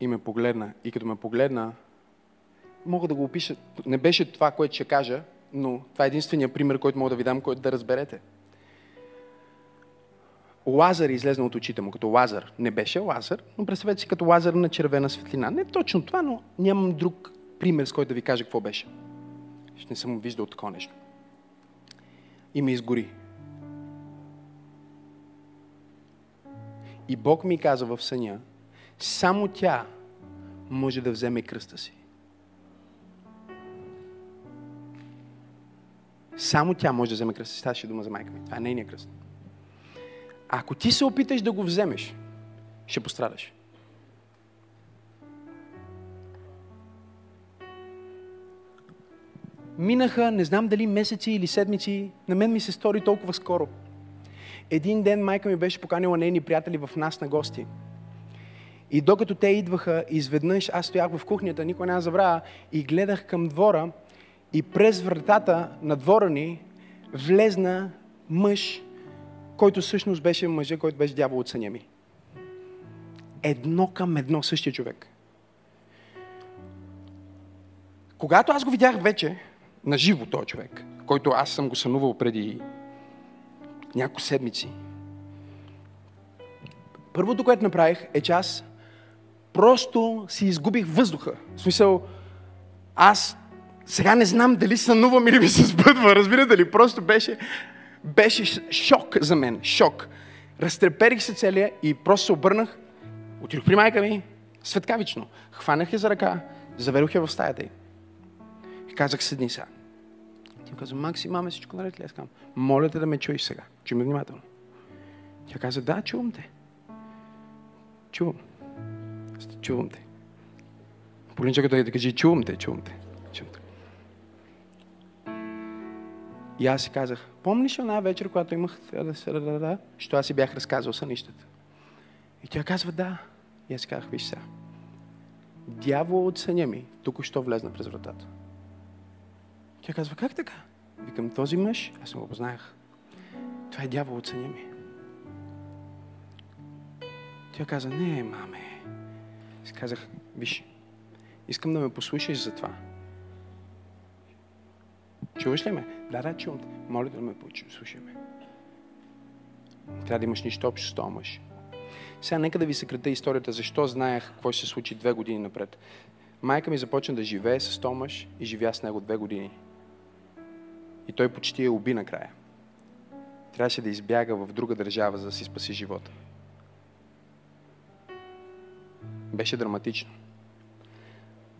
и ме погледна. И като ме погледна, мога да го опиша. Не беше това, което ще кажа, но това е единствения пример, който мога да ви дам, който да разберете. Лазар излезна от очите му, като Лазар. Не беше Лазар, но представете си като Лазар на червена светлина. Не точно това, но нямам друг пример, с който да ви кажа какво беше. Ще не съм виждал такова нещо. И ме изгори. И Бог ми каза в съня, само тя може да вземе кръста си. Само тя може да вземе кръста си. Ставаше дума за майка ми. Това е нейния кръст. Ако ти се опиташ да го вземеш, ще пострадаш. Минаха, не знам дали месеци или седмици, на мен ми се стори толкова скоро. Един ден майка ми беше поканила нейни приятели в нас на гости. И докато те идваха, изведнъж аз стоях в кухнята, никой не забравя, и гледах към двора и през вратата на двора ни влезна мъж, който всъщност беше мъжа, който беше дявол от съня ми. Едно към едно същия човек. Когато аз го видях вече, на живо този човек, който аз съм го сънувал преди няколко седмици, първото, което направих, е, че аз просто си изгубих въздуха. В смисъл, аз сега не знам дали сънувам или ми се сбъдва, разбирате ли? Просто беше, беше шок за мен, шок. Разтреперих се целия и просто се обърнах, отидох при майка ми, светкавично. Хванах я за ръка, заведох я в стаята й. И казах, седни сега. Тя каза, Макси, маме, всичко наред ли? Аз казвам, моля те да ме чуеш сега. Чуй ме внимателно. Тя каза, да, чувам те. Чувам. Чувам те. Полинчаката да каже, чувам те, чувам те. Чувам те. И аз си казах, помниш една вечер, когато имах да се да, що аз си бях разказал сънищата. И тя казва, да. И аз си казах, виж сега. Дявол от съня ми тук що влезна през вратата. Тя казва, как така? Викам, този мъж, аз съм го познаях. Това е дявол от съня ми. Тя каза, не, маме. Си казах, виж, искам да ме послушаш за това. Чуваш ли ме? Да, да, чувам. Моля да ме послушай ме. Трябва да имаш нищо общо с този мъж. Сега нека да ви съкрата историята, защо знаех какво ще се случи две години напред. Майка ми започна да живее с мъж и живя с него две години. И той почти я уби накрая. Трябваше да избяга в друга държава, за да си спаси живота. Беше драматично.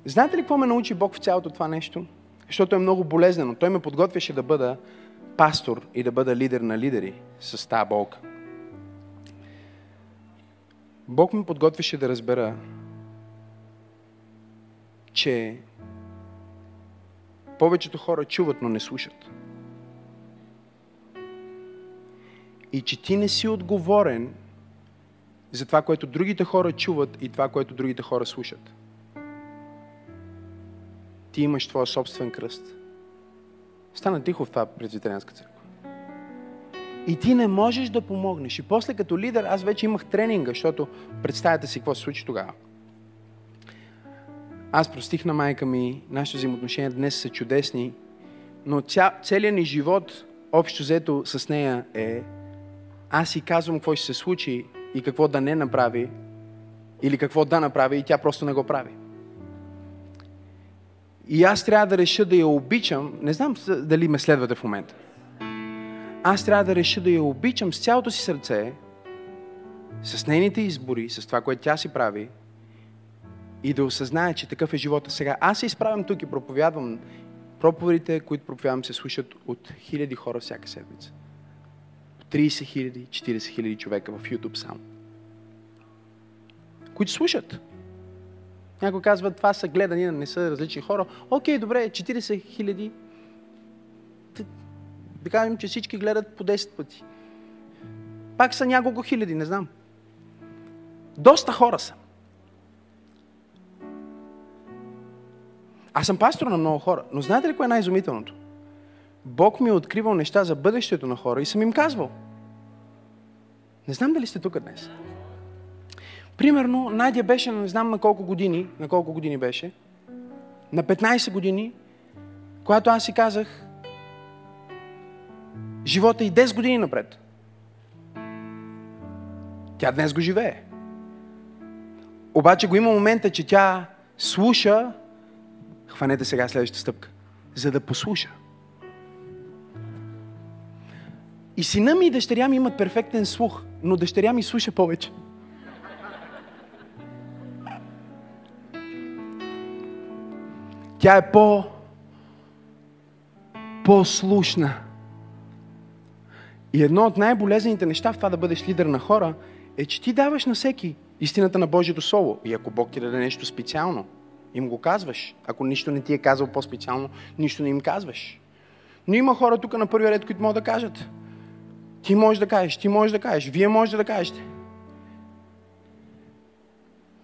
Знаете ли какво ме научи Бог в цялото това нещо? Защото е много болезнено. Той ме подготвяше да бъда пастор и да бъда лидер на лидери с тази болка. Бог ме подготвяше да разбера, че повечето хора чуват, но не слушат. И че ти не си отговорен за това, което другите хора чуват и това, което другите хора слушат. Ти имаш твоя собствен кръст. Стана тихо в това презвитерианска църква. И ти не можеш да помогнеш. И после като лидер аз вече имах тренинга, защото представете си какво се случи тогава. Аз простих на майка ми, нашите взаимоотношения днес са чудесни, но ця, целият ни живот общо взето с нея е аз си казвам какво ще се случи и какво да не направи или какво да направи и тя просто не го прави. И аз трябва да реша да я обичам, не знам дали ме следвате в момента. Аз трябва да реша да я обичам с цялото си сърце, с нейните избори, с това, което тя си прави и да осъзнае, че такъв е живота. Сега аз се изправям тук и проповядвам. Проповедите, които проповядвам, се слушат от хиляди хора всяка седмица. 30 хиляди, 40 хиляди човека в YouTube само. Които слушат. Някой казва, това са гледани, не са различни хора. Окей, добре, 40 хиляди. Да кажем, че всички гледат по 10 пъти. Пак са няколко хиляди, не знам. Доста хора са. Аз съм пастор на много хора, но знаете ли кое е най-изумителното? Бог ми е откривал неща за бъдещето на хора и съм им казвал. Не знам дали сте тук днес. Примерно, Надя беше, не знам на колко години, на колко години беше, на 15 години, когато аз си казах, живота и 10 години напред. Тя днес го живее. Обаче го има момента, че тя слуша, хванете сега следващата стъпка, за да послуша. И сина ми и дъщеря ми имат перфектен слух, но дъщеря ми слуша повече. Тя е по послушна. И едно от най-болезнените неща в това да бъдеш лидер на хора е, че ти даваш на всеки истината на Божието Слово. И ако Бог ти даде нещо специално, им го казваш. Ако нищо не ти е казал по-специално, нищо не им казваш. Но има хора тук на първия ред, които могат да кажат. Ти можеш да кажеш, ти можеш да кажеш, вие можете да кажете.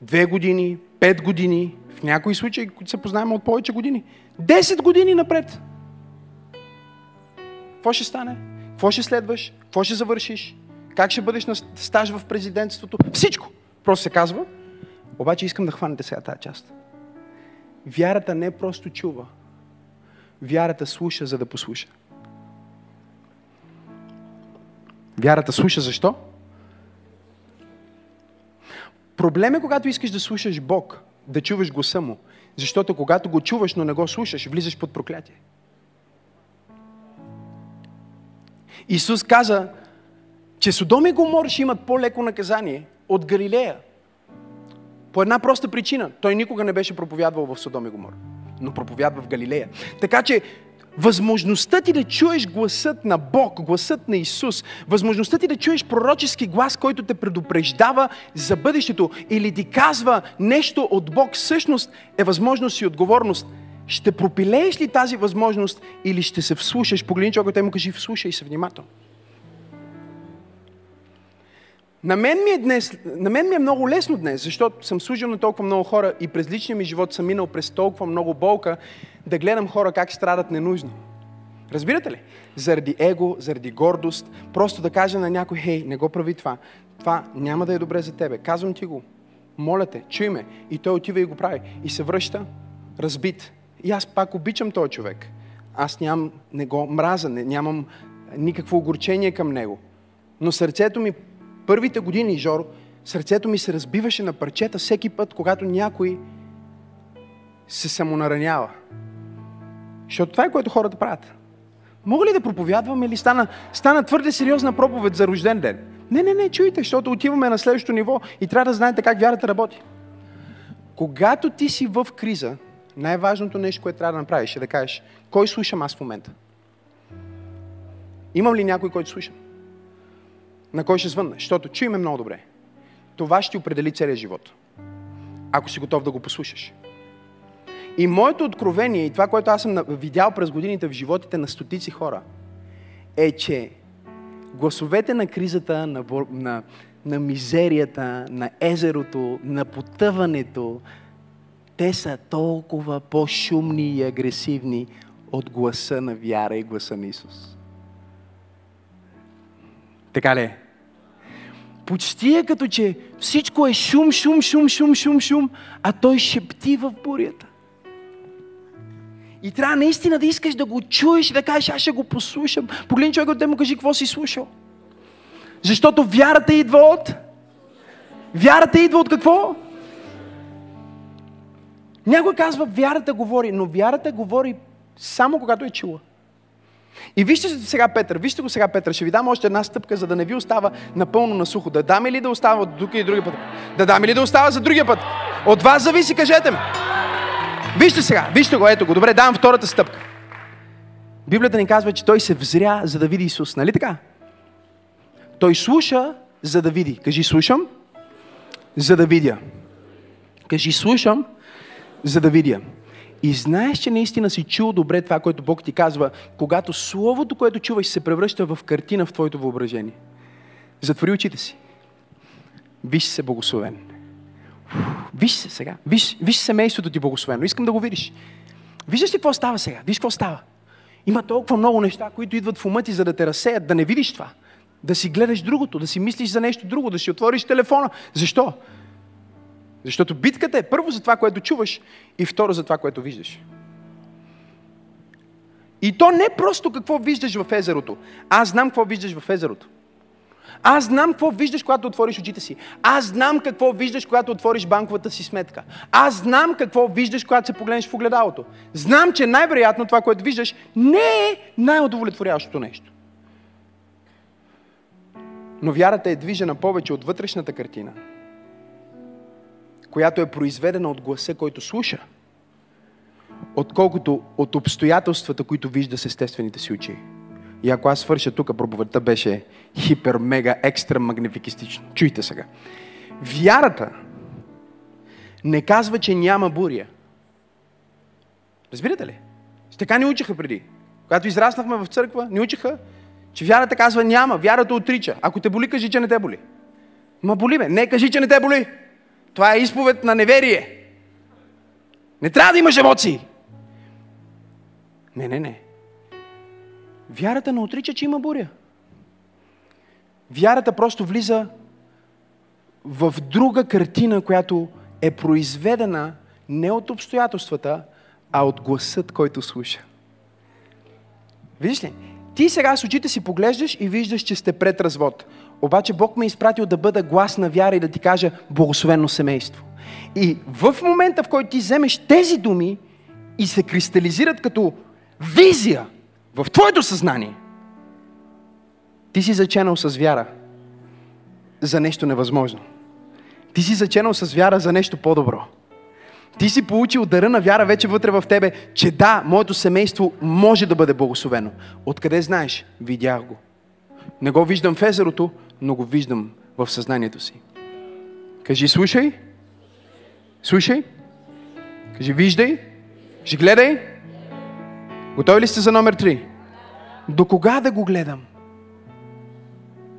Две години, пет години, в някои случаи, които се познаваме от повече години. Десет години напред. Какво ще стане? Какво ще следваш? Какво ще завършиш? Как ще бъдеш на стаж в президентството? Всичко. Просто се казва. Обаче искам да хванете сега тази част. Вярата не просто чува. Вярата слуша, за да послуша. Вярата слуша защо? Проблем е, когато искаш да слушаш Бог, да чуваш гласа Му. Защото когато го чуваш, но не го слушаш, влизаш под проклятие. Исус каза, че Содом и Гомор ще имат по-леко наказание от Галилея. По една проста причина. Той никога не беше проповядвал в Содом и Гомор, но проповядва в Галилея. Така че Възможността ти да чуеш гласът на Бог, гласът на Исус, възможността ти да чуеш пророчески глас, който те предупреждава за бъдещето или ти казва нещо от Бог, всъщност е възможност и отговорност. Ще пропилееш ли тази възможност или ще се вслушаш? Погледни човека, той му кажи, вслушай се внимателно. На мен, ми е днес, на мен ми е много лесно днес, защото съм служил на толкова много хора и през личния ми живот съм минал през толкова много болка, да гледам хора как страдат ненужно. Разбирате ли? Заради его, заради гордост, просто да кажа на някой, хей, не го прави това. Това няма да е добре за тебе. Казвам ти го. Моля те, чуй ме. И той отива и го прави. И се връща разбит. И аз пак обичам този човек. Аз нямам, не го мраза, не, нямам никакво огорчение към него. Но сърцето ми първите години, Жоро, сърцето ми се разбиваше на парчета всеки път, когато някой се самонаранява. Защото това е което хората правят. Мога ли да проповядвам или стана, стана твърде сериозна проповед за рожден ден? Не, не, не, чуйте, защото отиваме на следващото ниво и трябва да знаете как вярата работи. Когато ти си в криза, най-важното нещо, което трябва да направиш е да кажеш, кой слушам аз в момента? Имам ли някой, който слуша? На кой ще звънна. Защото чуй ме много добре. Това ще определи целият живот. Ако си готов да го послушаш. И моето откровение и това, което аз съм видял през годините в животите на стотици хора, е, че гласовете на кризата, на, на, на мизерията, на езерото, на потъването, те са толкова по-шумни и агресивни от гласа на вяра и гласа на Исус. Така ли е? Почти е като че всичко е шум, шум, шум, шум, шум, шум, а той шепти в бурята. И трябва наистина да искаш да го чуеш и да кажеш, аз ще го послушам. Погледни човек от те му кажи, какво си слушал. Защото вярата идва от... Вярата идва от какво? Някой казва, вярата говори, но вярата говори само когато е чула. И вижте сега Петър, вижте го сега Петър, ще ви дам още една стъпка, за да не ви остава напълно на сухо. Да дам ли да остава от тук и другия път? Да дам ли да остава за другия път? От вас зависи, кажете ми. Вижте сега, вижте го, ето го. Добре, давам втората стъпка. Библията ни казва, че той се взря, за да види Исус. Нали така? Той слуша, за да види. Кажи, слушам, за да видя. Кажи, слушам, за да видя. И знаеш, че наистина си чул добре това, което Бог ти казва, когато Словото, което чуваш, се превръща в картина в твоето въображение. Затвори очите си. Виж се благословен. Виж се сега. Виж, виж семейството ти благословено. Искам да го видиш. Виждаш ли какво става сега? Виж какво става. Има толкова много неща, които идват в ума ти, за да те разсеят, да не видиш това. Да си гледаш другото, да си мислиш за нещо друго, да си отвориш телефона. Защо? Защото битката е първо за това, което чуваш и второ за това, което виждаш. И то не просто какво виждаш в езерото. Аз знам какво виждаш в езерото. Аз знам какво виждаш, когато отвориш очите си. Аз знам какво виждаш, когато отвориш банковата си сметка. Аз знам какво виждаш, когато се погледнеш в огледалото. Знам, че най-вероятно това, което виждаш, не е най-удовлетворяващото нещо. Но вярата е движена повече от вътрешната картина, която е произведена от гласа, който слуша, отколкото от обстоятелствата, които вижда с естествените си очи. И ако аз свърша тук, проповедта беше хипер, мега, екстра магнификистично. Чуйте сега. Вярата не казва, че няма буря. Разбирате ли? Така ни учиха преди. Когато израснахме в църква, ни учиха, че вярата казва няма, вярата отрича. Ако те боли, кажи, че не те боли. Ма боли ме. Не, кажи, че не те боли. Това е изповед на неверие. Не трябва да имаш емоции. Не, не, не. Вярата не отрича, че има буря. Вярата просто влиза в друга картина, която е произведена не от обстоятелствата, а от гласът, който слуша. Виждаш ли? Ти сега с очите си поглеждаш и виждаш, че сте пред развод. Обаче Бог ме е изпратил да бъда глас на вяра и да ти кажа благословено семейство. И в момента, в който ти вземеш тези думи и се кристализират като визия в твоето съзнание, ти си заченал с вяра за нещо невъзможно. Ти си заченал с вяра за нещо по-добро. Ти си получил дъра на вяра вече вътре в тебе, че да, моето семейство може да бъде благословено. Откъде знаеш? Видях го. Не го виждам в езерото, но го виждам в съзнанието си. Кажи, слушай. Слушай. Кажи, виждай. Кажи, гледай. Готови ли сте за номер 3? До кога да го гледам?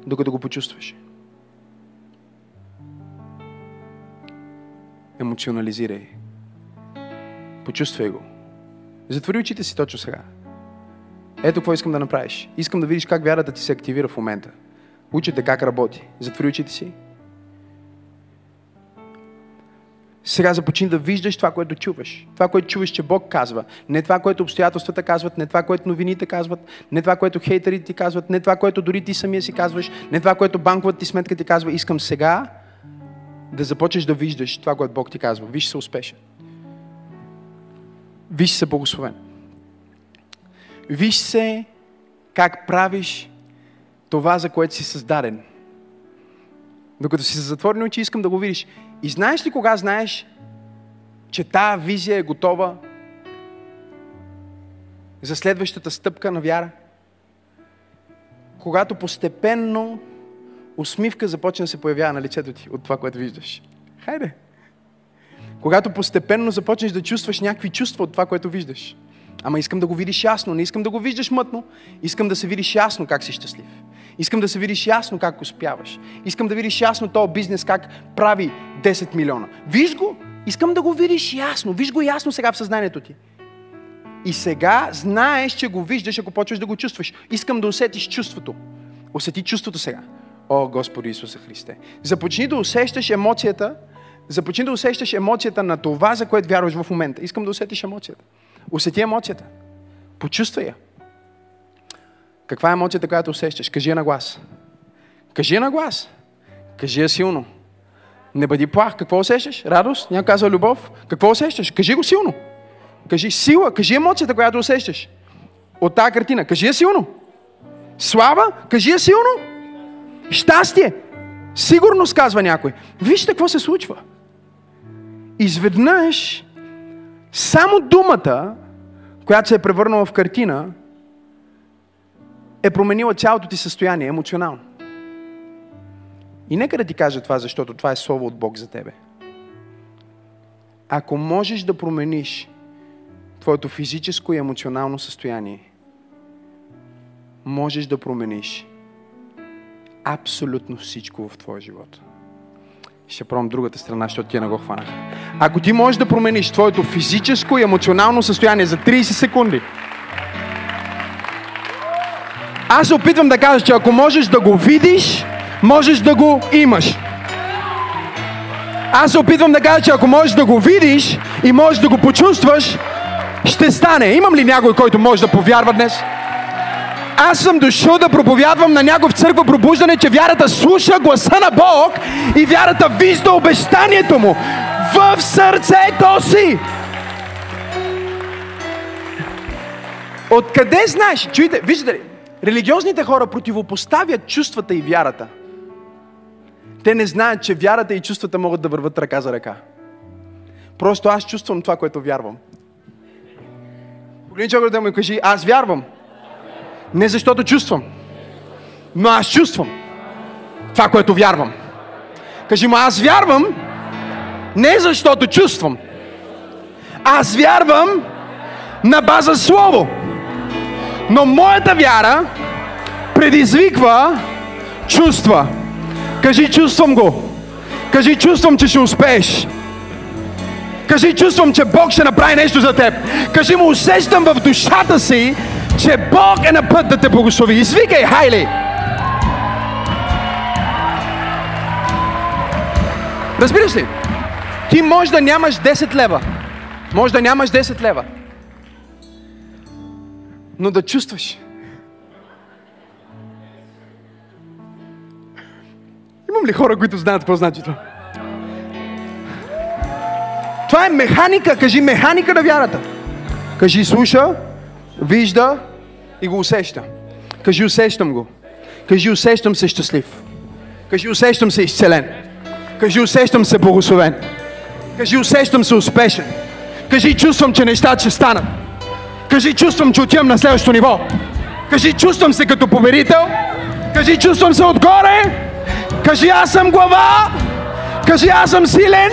Докато го почувстваш. Емоционализирай. Почувствай го. Затвори очите си точно сега. Ето какво искам да направиш. Искам да видиш как вярата ти се активира в момента. Учите как работи. Затвори очите си. Сега започни да виждаш това, което чуваш. Това, което чуваш, че Бог казва. Не това, което обстоятелствата казват, не това, което новините казват, не това, което хейтерите ти казват, не това, което дори ти самия си казваш, не това, което банковата ти сметка ти казва. Искам сега да започнеш да виждаш това, което Бог ти казва. Виж се успешен. Виж се благословен. Виж се как правиш това, за което си създаден. Докато си затворени очи, искам да го видиш. И знаеш ли кога знаеш, че тая визия е готова за следващата стъпка на вяра? Когато постепенно усмивка започне да се появява на лицето ти от това, което виждаш. Хайде! Когато постепенно започнеш да чувстваш някакви чувства от това, което виждаш. Ама искам да го видиш ясно, не искам да го виждаш мътно, искам да се видиш ясно как си щастлив. Искам да се видиш ясно как успяваш. Искам да видиш ясно този бизнес как прави 10 милиона. Виж го, искам да го видиш ясно. Виж го ясно сега в съзнанието ти. И сега знаеш, че го виждаш, ако почваш да го чувстваш. Искам да усетиш чувството. Усети чувството сега. О, Господи Исуса Христе. Започни да усещаш емоцията, започни да усещаш емоцията на това, за което вярваш в момента. Искам да усетиш емоцията. Усети емоцията. Почувствай я. Каква е емоцията, която усещаш? Кажи я на глас. Кажи я на глас. Кажи я силно. Не бъди плах. Какво усещаш? Радост? Някой казва любов. Какво усещаш? Кажи го силно. Кажи сила. Кажи емоцията, която усещаш. От тази картина. Кажи я силно. Слава. Кажи я силно. Щастие. Сигурност, казва някой. Вижте какво се случва. Изведнъж само думата, която се е превърнала в картина, е променила цялото ти състояние емоционално. И нека да ти кажа това, защото това е слово от Бог за тебе. Ако можеш да промениш твоето физическо и емоционално състояние, можеш да промениш абсолютно всичко в твоя живот. Ще пробвам другата страна, защото ти не го хванах. Ако ти можеш да промениш твоето физическо и емоционално състояние за 30 секунди, аз се опитвам да кажа, че ако можеш да го видиш, можеш да го имаш. Аз се опитвам да кажа, че ако можеш да го видиш и можеш да го почувстваш, ще стане. Имам ли някой, който може да повярва днес? Аз съм дошъл да проповядвам на някой в църква пробуждане, че вярата слуша гласа на Бог и вярата вижда обещанието му в сърцето си. Откъде знаеш? Чуйте, виждате ли? Религиозните хора противопоставят чувствата и вярата. Те не знаят, че вярата и чувствата могат да върват ръка за ръка. Просто аз чувствам това, което вярвам. Погледни човек да му кажи, аз вярвам. Не защото чувствам, но аз чувствам това, което вярвам. Кажи му, аз вярвам, не защото чувствам. Аз вярвам на база слово. Но моята вяра предизвиква чувства. Кажи, чувствам го. Кажи, чувствам, че ще успееш. Кажи, чувствам, че Бог ще направи нещо за теб. Кажи му, усещам в душата си, че Бог е на път да те благослови. Извикай, хайли! Разбираш ли? Ти може да нямаш 10 лева. Може да нямаш 10 лева. Но да чувстваш. Имам ли хора, които знаят какво значи това? Това е механика. Кажи механика на вярата. Кажи слуша, вижда и го усеща. Кажи усещам го. Кажи усещам се щастлив. Кажи усещам се изцелен. Кажи усещам се благословен. Кажи усещам се успешен. Кажи чувствам, че нещата ще станат. Кажи чувствам, че отивам на следващото ниво. Кажи чувствам се като победител. Кажи чувствам се отгоре. Кажи аз съм глава. Кажи аз съм силен.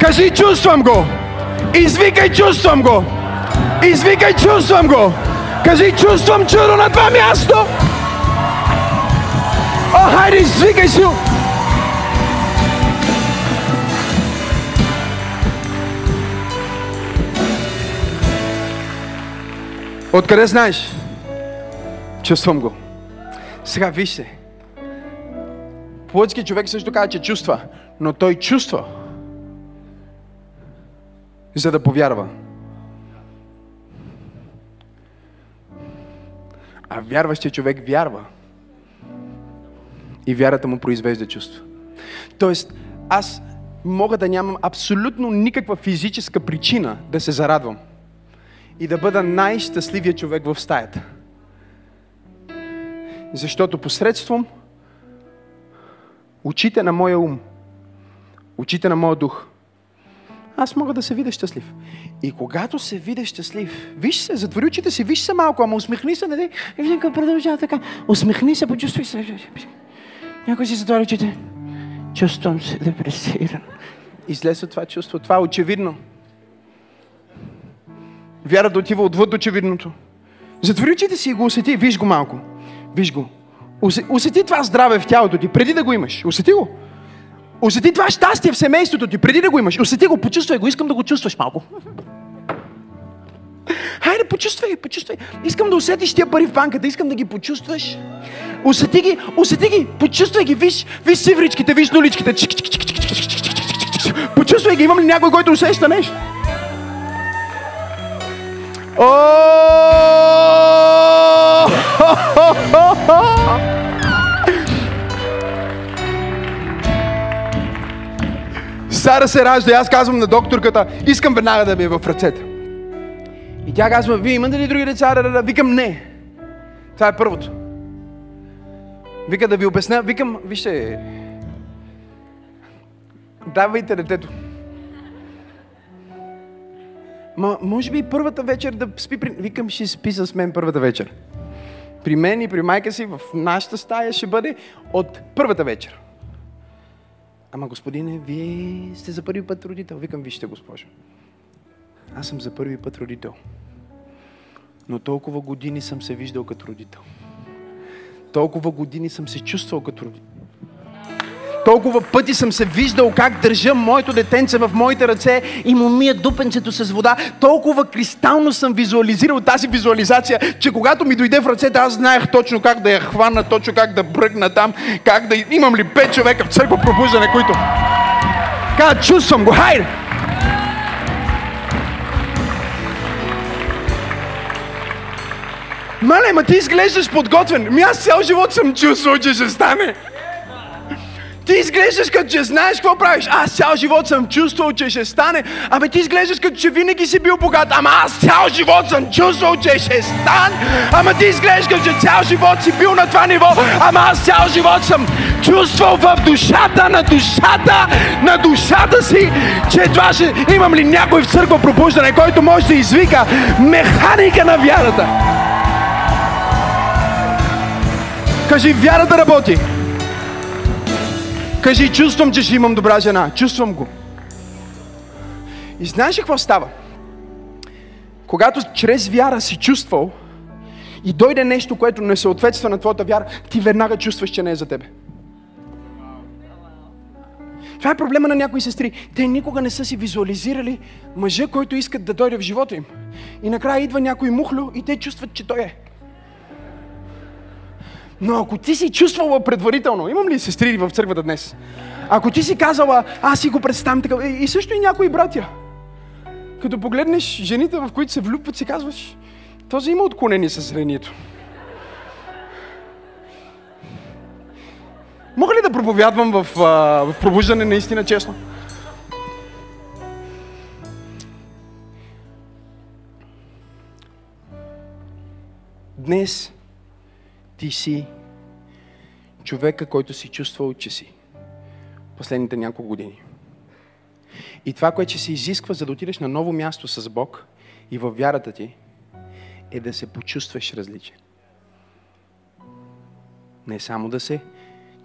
Кажи чувствам го. Извикай чувствам го. Извикай чувствам го. Кажи чувствам чудо на това място. О, хайде, извикай си. Откъде знаеш? Чувствам го. Сега вижте. Плътски човек също казва, че чувства, но той чувства, за да повярва. А вярващия човек вярва. И вярата му произвежда чувство. Тоест, аз мога да нямам абсолютно никаква физическа причина да се зарадвам. И да бъда най-щастливия човек в стаята. Защото посредством очите на моя ум, очите на моя дух, аз мога да се видя щастлив. И когато се видя щастлив, виж се, затвори очите си, виж се малко, ама усмихни се, нали? И вика, продължава така. Усмихни се, почувствай се. Някой си затвори очите. Чувствам се депресиран. Излезе това чувство. Това е очевидно. Вярата отива отвъд очевидното. Затвори очите си и го усети. Виж го малко. Виж го. Усети това здраве в тялото ти, преди да го имаш. Усети го. Усети това щастие в семейството ти, преди да го имаш. Усети го, почувствай го. Искам да го чувстваш малко. Хайде, почувствай, почувствай. Искам да усетиш тия пари в банката, искам да ги почувстваш. Усети ги, усети ги, почувствай ги, виж, виж сивричките, виж нуличките. Почувствай ги, имам ли някой, който усеща нещо? Сара се ражда и аз казвам на докторката, искам веднага да ми е в ръцете. И тя казва, вие имате ли други деца? Викам, не. Това е първото. Вика да ви обясня, викам, вижте, давайте детето. Ма, може би първата вечер да спи при... Викам, ще спи с мен първата вечер. При мен и при майка си в нашата стая ще бъде от първата вечер. Ама господине, вие сте за първи път родител. Викам, вижте, госпожо. Аз съм за първи път родител. Но толкова години съм се виждал като родител. Толкова години съм се чувствал като родител. Толкова пъти съм се виждал как държа моето детенце в моите ръце и му мия дупенцето с вода. Толкова кристално съм визуализирал тази визуализация, че когато ми дойде в ръцете, аз знаех точно как да я хвана, точно как да бръгна там, как да... Имам ли пет човека в църква пробуждане, които... Казват, чувствам го, хайде! Мале, ма ти изглеждаш подготвен. Ми аз цял живот съм чувствал, че ще стане. Ти изглеждаш като че знаеш какво правиш. Аз цял живот съм чувствал, че ще стане. Абе ти изглеждаш като че винаги си бил богат. Ама аз цял живот съм чувствал, че ще стане. Ама ти изглеждаш като че цял живот си бил на това ниво. Ама аз цял живот съм чувствал в душата, на душата, на душата си, че това ще... Имам ли някой в църква пробуждане, който може да извика механика на вярата? Кажи, вярата работи. Кажи, чувствам, че ще имам добра жена. Чувствам го. И знаеш какво става? Когато чрез вяра си чувствал и дойде нещо, което не съответства на твоята вяра, ти веднага чувстваш, че не е за тебе. Това е проблема на някои сестри. Те никога не са си визуализирали мъжа, който искат да дойде в живота им. И накрая идва някой мухлю и те чувстват, че той е. Но ако ти си чувствала предварително, имам ли сестри в църквата днес? Ако ти си казала, аз си го представям така, и също и някои братя. Като погледнеш жените, в които се влюбват, си казваш, този има отклонение с зрението. Мога ли да проповядвам в, в пробуждане наистина честно? Днес ти си човека, който си чувствал, че си последните няколко години. И това, което се изисква, за да отидеш на ново място с Бог и във вярата ти, е да се почувстваш различен. Не само да се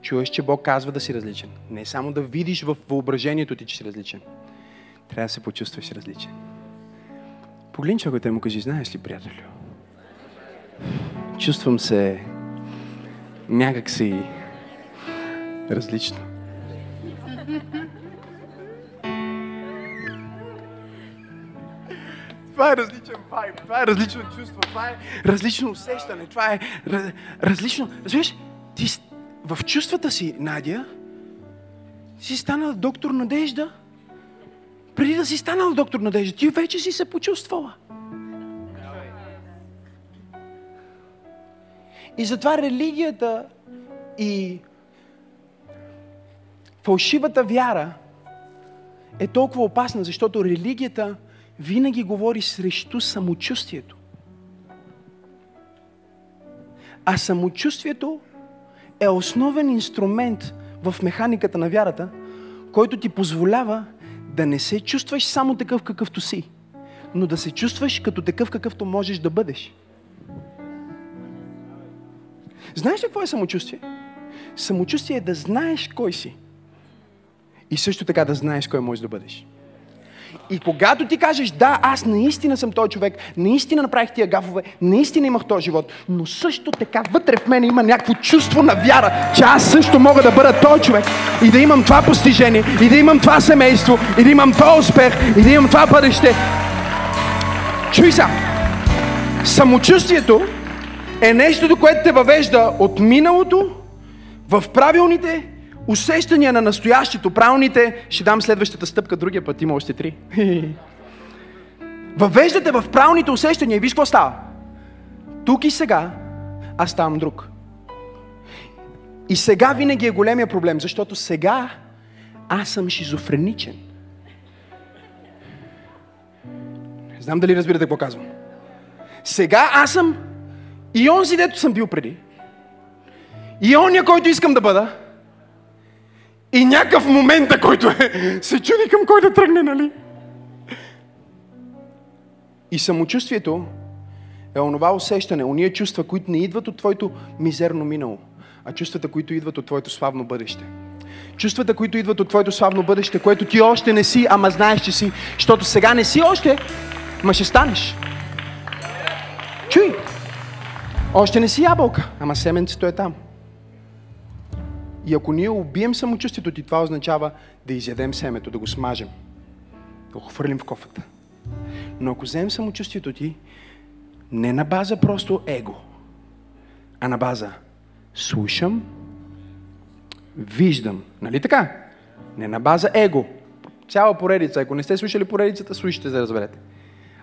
чуеш, че Бог казва да си различен. Не само да видиш в въображението ти, че си различен. Трябва да се почувстваш различен. Погледни човекът му кажи, знаеш ли, приятелю? Чувствам се някак си различно. Това е различен вайб, това е различно чувство, това е различно усещане, това е различно... Разбираш, ти в чувствата си, Надя, си станала доктор Надежда. Преди да си станал доктор Надежда, ти вече си се почувствала. И затова религията и фалшивата вяра е толкова опасна, защото религията винаги говори срещу самочувствието. А самочувствието е основен инструмент в механиката на вярата, който ти позволява да не се чувстваш само такъв какъвто си, но да се чувстваш като такъв какъвто можеш да бъдеш. Знаеш ли какво е самочувствие? Самочувствие е да знаеш кой си. И също така да знаеш кой можеш да бъдеш. И когато ти кажеш, да, аз наистина съм този човек, наистина направих тия гафове, наистина имах този живот, но също така вътре в мен има някакво чувство на вяра, че аз също мога да бъда този човек и да имам това постижение, и да имам това семейство, и да имам това успех, и да имам това бъдеще. Чуй са, самочувствието е нещото, което те въвежда от миналото в правилните усещания на настоящето. Правилните, ще дам следващата стъпка другия път, има още три. (laughs) въвеждате в правилните усещания и виж какво става. Тук и сега аз ставам друг. И сега винаги е големия проблем, защото сега аз съм шизофреничен. Знам дали разбирате какво казвам. Сега аз съм и онзи, дето съм бил преди. И оня, който искам да бъда. И някакъв момент, който е, се чуди към кой да тръгне, нали? И самочувствието е онова усещане, ония чувства, които не идват от твоето мизерно минало, а чувствата, които идват от твоето славно бъдеще. Чувствата, които идват от твоето славно бъдеще, което ти още не си, ама знаеш, че си, защото сега не си още, ма ще станеш. Чуй! Още не си ябълка, ама семенцето е там. И ако ние убием самочувствието ти, това означава да изядем семето, да го смажем, да го хвърлим в кофата. Но ако вземем самочувствието ти, не на база просто его, а на база слушам, виждам. Нали така? Не на база его. Цяла поредица. Ако не сте слушали поредицата, слушайте, за да разберете.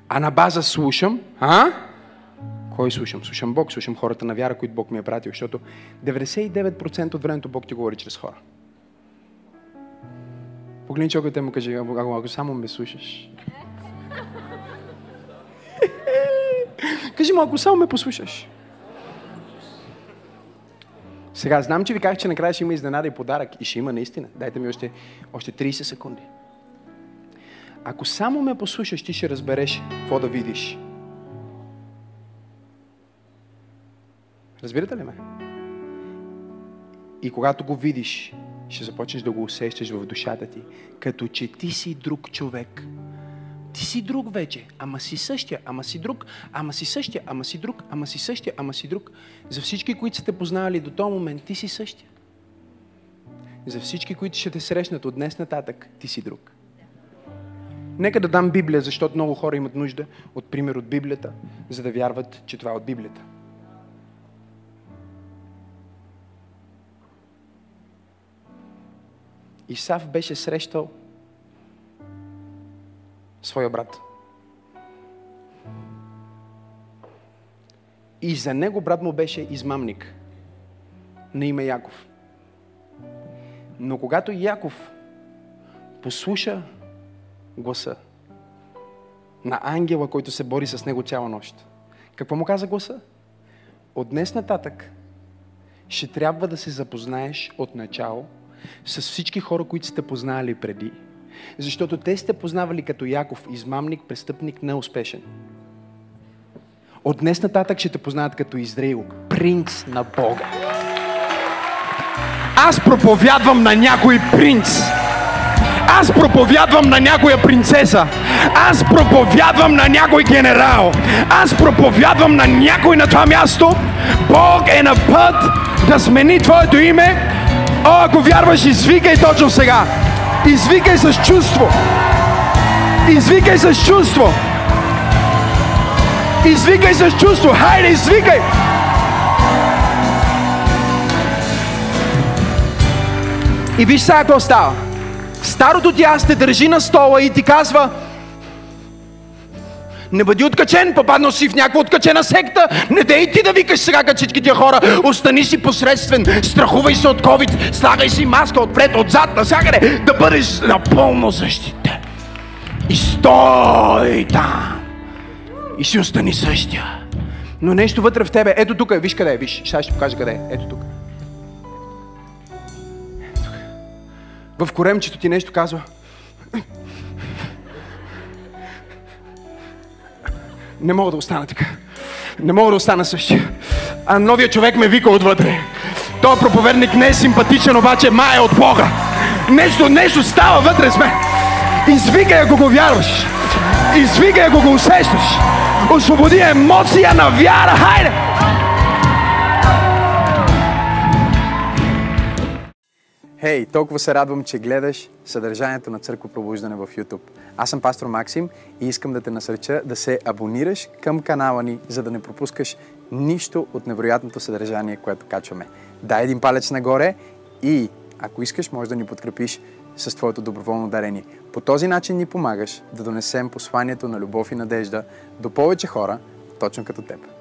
А на база слушам, а? Кой слушам? Слушам Бог, слушам хората на вяра, които Бог ми е пратил, защото 99% от времето Бог ти говори чрез хора. Погледни човекът и му каже, ако, ако само ме слушаш. (laughs) Кажи му, ако само ме послушаш. Сега, знам, че ви казах, че накрая ще има изненада и подарък. И ще има наистина. Дайте ми още, още 30 секунди. Ако само ме послушаш, ти ще разбереш какво да видиш. Разбирате ли ме? И когато го видиш, ще започнеш да го усещаш в душата ти, като че ти си друг човек. Ти си друг вече, ама си същия, ама си друг, ама си същия, ама си друг, ама си същия, ама си друг. За всички, които сте познавали до този момент, ти си същия. За всички, които ще те срещнат от днес нататък, ти си друг. Нека да дам Библия, защото много хора имат нужда от пример от Библията, за да вярват, че това е от Библията. Исав беше срещал своя брат. И за него брат му беше измамник на име Яков. Но когато Яков послуша гласа на ангела, който се бори с него цяла нощ, какво му каза гласа? От днес нататък ще трябва да се запознаеш от начало с всички хора, които сте познали преди. Защото те сте познавали като Яков, измамник, престъпник, неуспешен. От днес нататък ще те познават като Израил, принц на Бога. Аз проповядвам на някой принц. Аз проповядвам на някоя принцеса. Аз проповядвам на някой генерал. Аз проповядвам на някой на това място. Бог е на път да смени твоето име. О, ако вярваш, извикай точно сега. Извикай с чувство. Извикай с чувство. Извикай с чувство. Хайде, извикай. И виж сега какво става. Старото ти аз държи на стола и ти казва, не бъди откачен, попаднал си в някаква откачена секта. Не дей ти да викаш сега като всички тия хора. Остани си посредствен, страхувай се от COVID, слагай си маска отпред, отзад, насякъде, да бъдеш напълно защитен. И стой там. И си остани същия. Но нещо вътре в тебе, ето тук е, виж къде е, виж, сега ще покажа къде е, ето тук. В коремчето ти нещо казва. Не мога да остана така. Не мога да остана същия. А новия човек ме вика отвътре. Той проповедник не е симпатичен, обаче май е от Бога. Нещо, нещо става вътре с мен. Извикай, ако го вярваш. Извикай, ако го усещаш. Освободи емоция на вяра. Хайде! Хей, hey, толкова се радвам, че гледаш съдържанието на Църква Пробуждане в YouTube. Аз съм пастор Максим и искам да те насърча да се абонираш към канала ни, за да не пропускаш нищо от невероятното съдържание, което качваме. Дай един палец нагоре и Ако искаш, можеш да ни подкрепиш с твоето доброволно дарение. По този начин ни помагаш да донесем посланието на любов и надежда до повече хора, точно като теб.